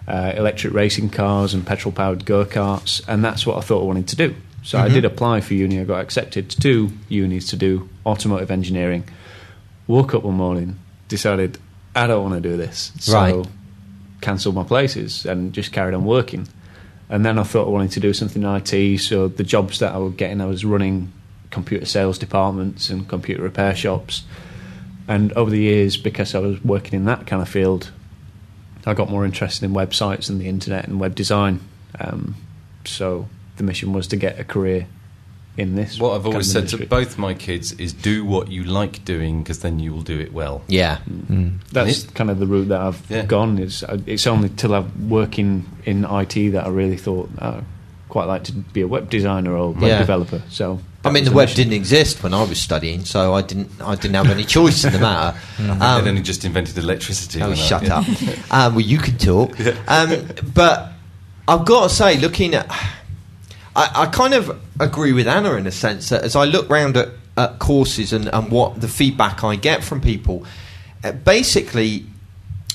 [SPEAKER 5] uh, electric racing cars and petrol powered go karts, and that's what I thought I wanted to do. So I
[SPEAKER 1] Mhm.
[SPEAKER 5] did apply for uni. I got accepted to two unis to do automotive engineering. Woke up one morning, decided I don't want to do this. So
[SPEAKER 1] Right.
[SPEAKER 5] cancelled my places and just carried on working. And then I thought I wanted to do something in IT. So the jobs that I was getting, I was running computer sales departments and computer repair shops. And over the years, because I was working in that kind of field, I got more interested in websites and the internet and web design. Um, so the mission was to get a career in this.
[SPEAKER 3] What I've always said
[SPEAKER 5] industry.
[SPEAKER 3] to both my kids is do what you like doing because then you will do it well.
[SPEAKER 1] Yeah.
[SPEAKER 7] Mm.
[SPEAKER 5] That's kind of the route that I've
[SPEAKER 3] Yeah.
[SPEAKER 5] gone. Is uh, it's only till I'm working in IT that I really thought uh, quite like to be a web designer or web
[SPEAKER 1] Yeah.
[SPEAKER 5] developer. So
[SPEAKER 1] I mean, the web
[SPEAKER 5] mission.
[SPEAKER 1] didn't exist when I was studying, so I didn't. I didn't have any choice in the matter.
[SPEAKER 3] and
[SPEAKER 1] Um,
[SPEAKER 3] then he just invented electricity.
[SPEAKER 1] Oh, shut
[SPEAKER 3] yeah.
[SPEAKER 1] up. um, well, you can talk. Um, but I've got to say, looking at. I, I kind of agree with Anna in a sense that as I look round at, at courses and, and what the feedback I get from people, uh, basically,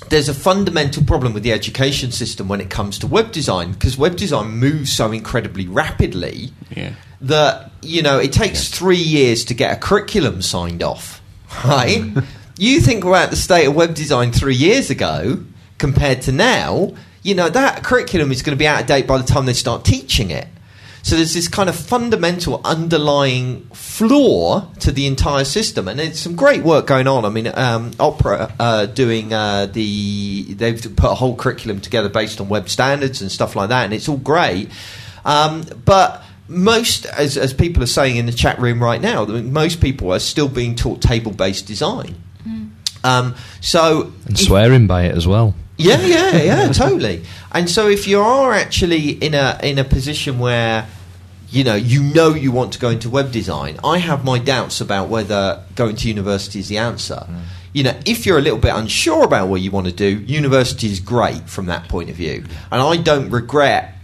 [SPEAKER 1] there's a fundamental problem with the education system when it comes to web design because web design moves so incredibly rapidly
[SPEAKER 5] Yeah.
[SPEAKER 1] That you know it takes three years to get a curriculum signed off right you think about the state of web design three years ago compared to now you know that curriculum is going to be out of date by the time they start teaching it so there's this kind of fundamental underlying flaw to the entire system, and there's some great work going on. I mean, um, Opera uh, doing uh, the they've put a whole curriculum together based on web standards and stuff like that, and it's all great. Um, but most, as, as people are saying in the chat room right now, most people are still being taught table-based design. Um, so
[SPEAKER 7] And
[SPEAKER 1] if-
[SPEAKER 7] swearing by it as well.
[SPEAKER 1] yeah, yeah, yeah, totally. And so if you are actually in a in a position where you know you know you want to go into web design, I have my doubts about whether going to university is the answer. you know, if you're a little bit unsure about what you want to do, university is great from that point of view. And I don't regret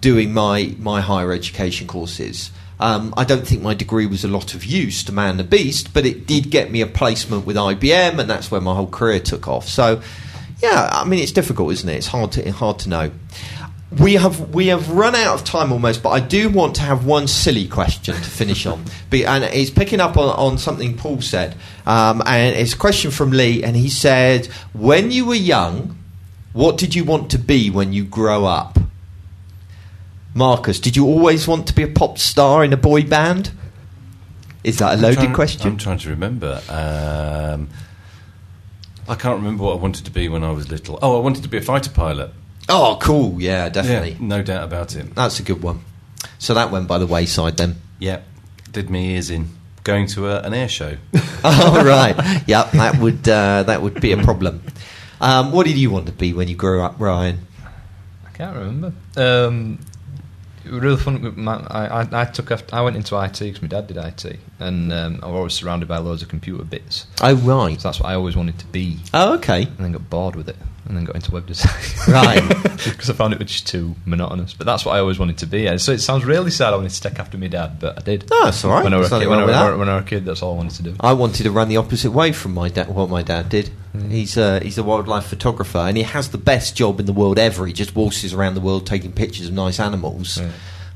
[SPEAKER 1] doing my, my higher education courses. Um, I don't think my degree was a lot of use to man the beast, but it did get me a placement with IBM, and that's where my whole career took off. So, yeah, I mean, it's difficult, isn't it? It's hard to hard to know. We have we have run out of time almost, but I do want to have one silly question to finish on, Be, and it's picking up on, on something Paul said, um, and it's a question from Lee, and he said, "When you were young, what did you want to be when you grow up?" Marcus, did you always want to be a pop star in a boy band? Is that a
[SPEAKER 3] I'm
[SPEAKER 1] loaded
[SPEAKER 3] trying-
[SPEAKER 1] question?
[SPEAKER 3] I'm trying to remember. Um, I can't remember what I wanted to be when I was little. Oh, I wanted to be a fighter pilot.
[SPEAKER 1] oh, cool! Yeah, definitely.
[SPEAKER 3] Yeah, no doubt about it.
[SPEAKER 1] That's a good one. So that went by the wayside then.
[SPEAKER 3] Yeah, did me ears in. Going to a, an air show.
[SPEAKER 1] oh right, yep. That would uh, that would be a problem. Um, what did you want to be when you grew up, Ryan?
[SPEAKER 7] I can't remember. Um, it was really fun. My, I, I, I took after, I went into IT because my dad did IT, and um, I was always surrounded by loads of computer bits.
[SPEAKER 1] Oh right.
[SPEAKER 7] So that's what I always wanted to be,
[SPEAKER 1] Oh okay.
[SPEAKER 7] and then got bored with it, and then got into web design.
[SPEAKER 1] Right.
[SPEAKER 7] because I found it was just too monotonous. But that's what I always wanted to be. And So it sounds really sad. I wanted to take after my dad, but I did.
[SPEAKER 1] No, that's all right.
[SPEAKER 7] When I was a kid, when I, when. I, when I was a kid, that's all I wanted to do.
[SPEAKER 1] I wanted to run the opposite way from my dad. What my dad did. Mm. He's a, he's a wildlife photographer, and he has the best job in the world ever. He just waltzes around the world taking pictures of nice animals.
[SPEAKER 7] Yeah.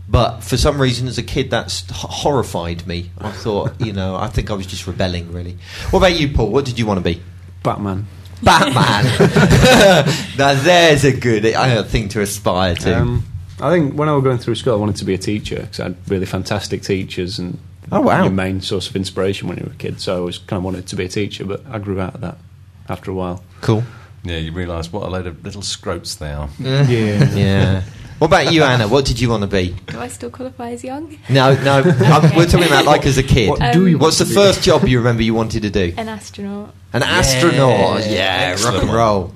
[SPEAKER 1] But for some reason, as a kid, that's horrified me. I thought, you know, I think I was just rebelling, really. What about you, Paul? What did you want to be?
[SPEAKER 5] Batman.
[SPEAKER 1] Batman. now there's a good uh, thing to aspire to.
[SPEAKER 5] Um, I think when I was going through school, I wanted to be a teacher because I had really fantastic teachers and
[SPEAKER 1] Oh, wow.
[SPEAKER 5] your main source of inspiration when you were a kid. So I always kind of wanted to be a teacher, but I grew out of that after a while.
[SPEAKER 1] cool.
[SPEAKER 3] Yeah, you realise what a load of little scroats they are.
[SPEAKER 5] Yeah.
[SPEAKER 1] Yeah. What about you, Anna? What did you want to be?
[SPEAKER 6] Do I still qualify as young?
[SPEAKER 1] No, no. I'm, we're talking about like as a kid.
[SPEAKER 5] What
[SPEAKER 6] do you
[SPEAKER 1] What's the first job you remember you wanted to do?
[SPEAKER 6] An astronaut.
[SPEAKER 1] An astronaut.
[SPEAKER 3] Yeah,
[SPEAKER 1] Yeah,
[SPEAKER 3] excellent
[SPEAKER 1] rock and roll.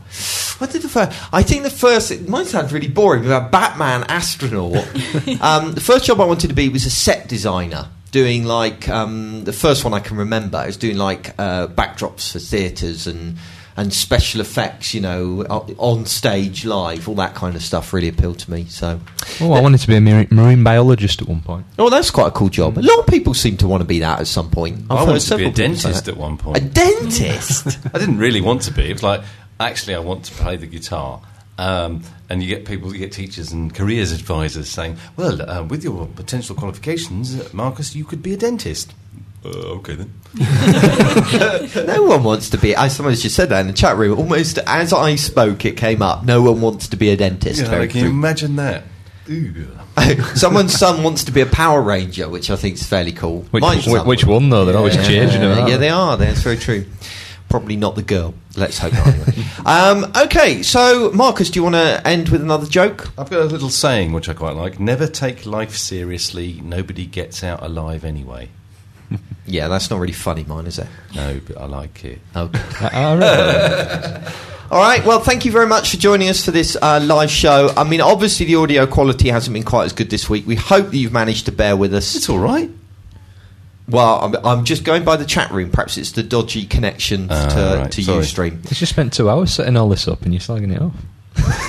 [SPEAKER 1] What did the first? I think the first. It might sound really boring, but a Batman astronaut. um, the first job I wanted to be was a set designer. Doing like um, the first one I can remember I was doing like uh, backdrops for theatres and and special effects, you know, on stage, live, all that kind of stuff really appealed to me. So,
[SPEAKER 7] Oh, I wanted to be a marine, marine biologist at one point.
[SPEAKER 1] oh, that's quite a cool job. A lot of people seem to want to be that at some point.
[SPEAKER 3] I
[SPEAKER 1] I've heard
[SPEAKER 3] wanted to be a
[SPEAKER 1] people
[SPEAKER 3] dentist at one point.
[SPEAKER 1] A dentist.
[SPEAKER 3] I didn't really want to be. It was like, actually, I want to play the guitar. Um, and you get people, you get teachers and careers advisors saying, well, uh, with your potential qualifications, uh, Marcus, you could be a dentist. Uh, okay then.
[SPEAKER 1] No one wants to be. I somebody's just said that in the chat room. Almost as I spoke, it came up. No one wants to be a dentist.
[SPEAKER 3] Yeah,
[SPEAKER 1] Very
[SPEAKER 3] can you imagine that? Ooh.
[SPEAKER 1] Someone's son wants to be a Power Ranger, which I think is fairly cool.
[SPEAKER 7] Which,
[SPEAKER 1] Mine's
[SPEAKER 7] which, which one though? They're always changing.
[SPEAKER 1] Yeah,
[SPEAKER 7] them,
[SPEAKER 1] yeah,
[SPEAKER 7] aren't
[SPEAKER 1] they are. That's very true. Probably not the girl. Let's hope not. Anyway. um, okay, so Marcus, do you want to end with another joke?
[SPEAKER 3] I've got a little saying which I quite like never take life seriously, nobody gets out alive anyway.
[SPEAKER 1] Yeah, that's not really funny, mine, is it?
[SPEAKER 3] No, but I like it.
[SPEAKER 1] Okay.
[SPEAKER 7] Ah.
[SPEAKER 1] All right. Well, thank you very much for joining us for this uh, live show. I mean, obviously the audio quality hasn't been quite as good this week. We hope that you've managed to bear with us.
[SPEAKER 3] It's all right.
[SPEAKER 1] Well, I'm, I'm just going by the chat room. Perhaps it's the dodgy connection
[SPEAKER 3] Ah,
[SPEAKER 1] to,
[SPEAKER 3] right,
[SPEAKER 1] to
[SPEAKER 3] sorry.
[SPEAKER 1] Ustream.
[SPEAKER 7] It's just spent two hours setting all this up and you're slagging it off.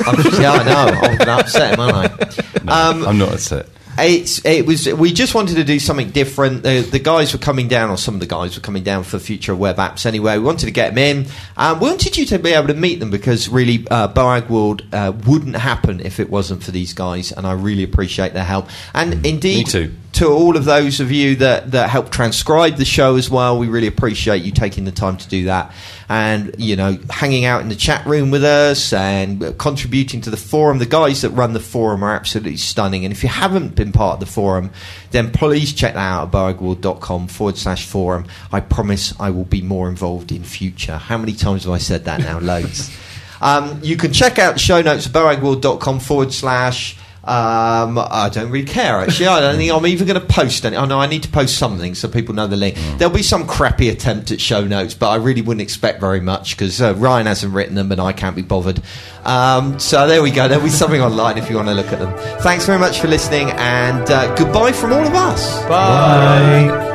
[SPEAKER 1] I'm just, yeah, I know. I'm going to upset him, aren't I?
[SPEAKER 3] No,
[SPEAKER 1] Um,
[SPEAKER 3] I'm not upset.
[SPEAKER 1] It's it was we just wanted to do something different. The, the guys were coming down, or some of the guys were coming down for future web apps. Anyway, we wanted to get them in. Um, we wanted you to be able to meet them because really, uh, Boag World uh, wouldn't happen if it wasn't for these guys, and I really appreciate their help. And indeed,
[SPEAKER 3] Me too.
[SPEAKER 1] To all of those of you that, that help transcribe the show as well, we really appreciate you taking the time to do that. And, you know, hanging out in the chat room with us and contributing to the forum. The guys that run the forum are absolutely stunning. And if you haven't been part of the forum, then please check that out at boagworld.com forward slash forum. I promise I will be more involved in future. How many times have I said that now? Loads. Um, you can check out the show notes at boagworld.com forward slash. Um, I don't really care actually. I don't think I'm even going to post any. I know I need to post something so people know the link. There'll be some crappy attempt at show notes, but I really wouldn't expect very much because uh, Ryan hasn't written them and I can't be bothered. Um, so there we go. There'll be something online if you want to look at them. Thanks very much for listening and uh, goodbye from all of us.
[SPEAKER 7] Bye.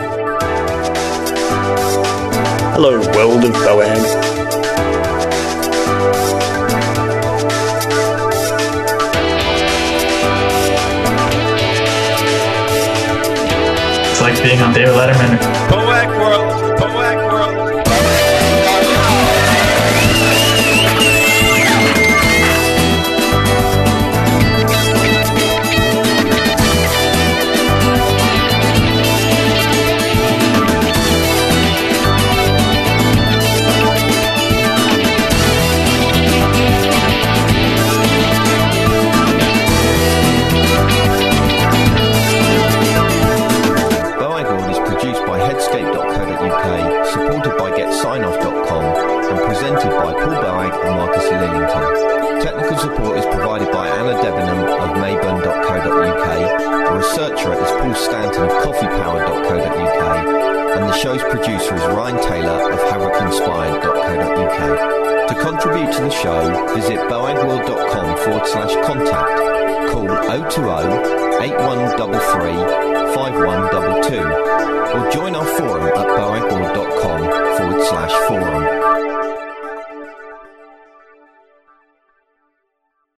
[SPEAKER 4] Hello, world of Boag.
[SPEAKER 8] It's like being on David Letterman.
[SPEAKER 1] Boag World,
[SPEAKER 9] visit boagworld.com forward slash contact. Call 020 8133 5122 or join our forum at boagworld.com forward slash forum.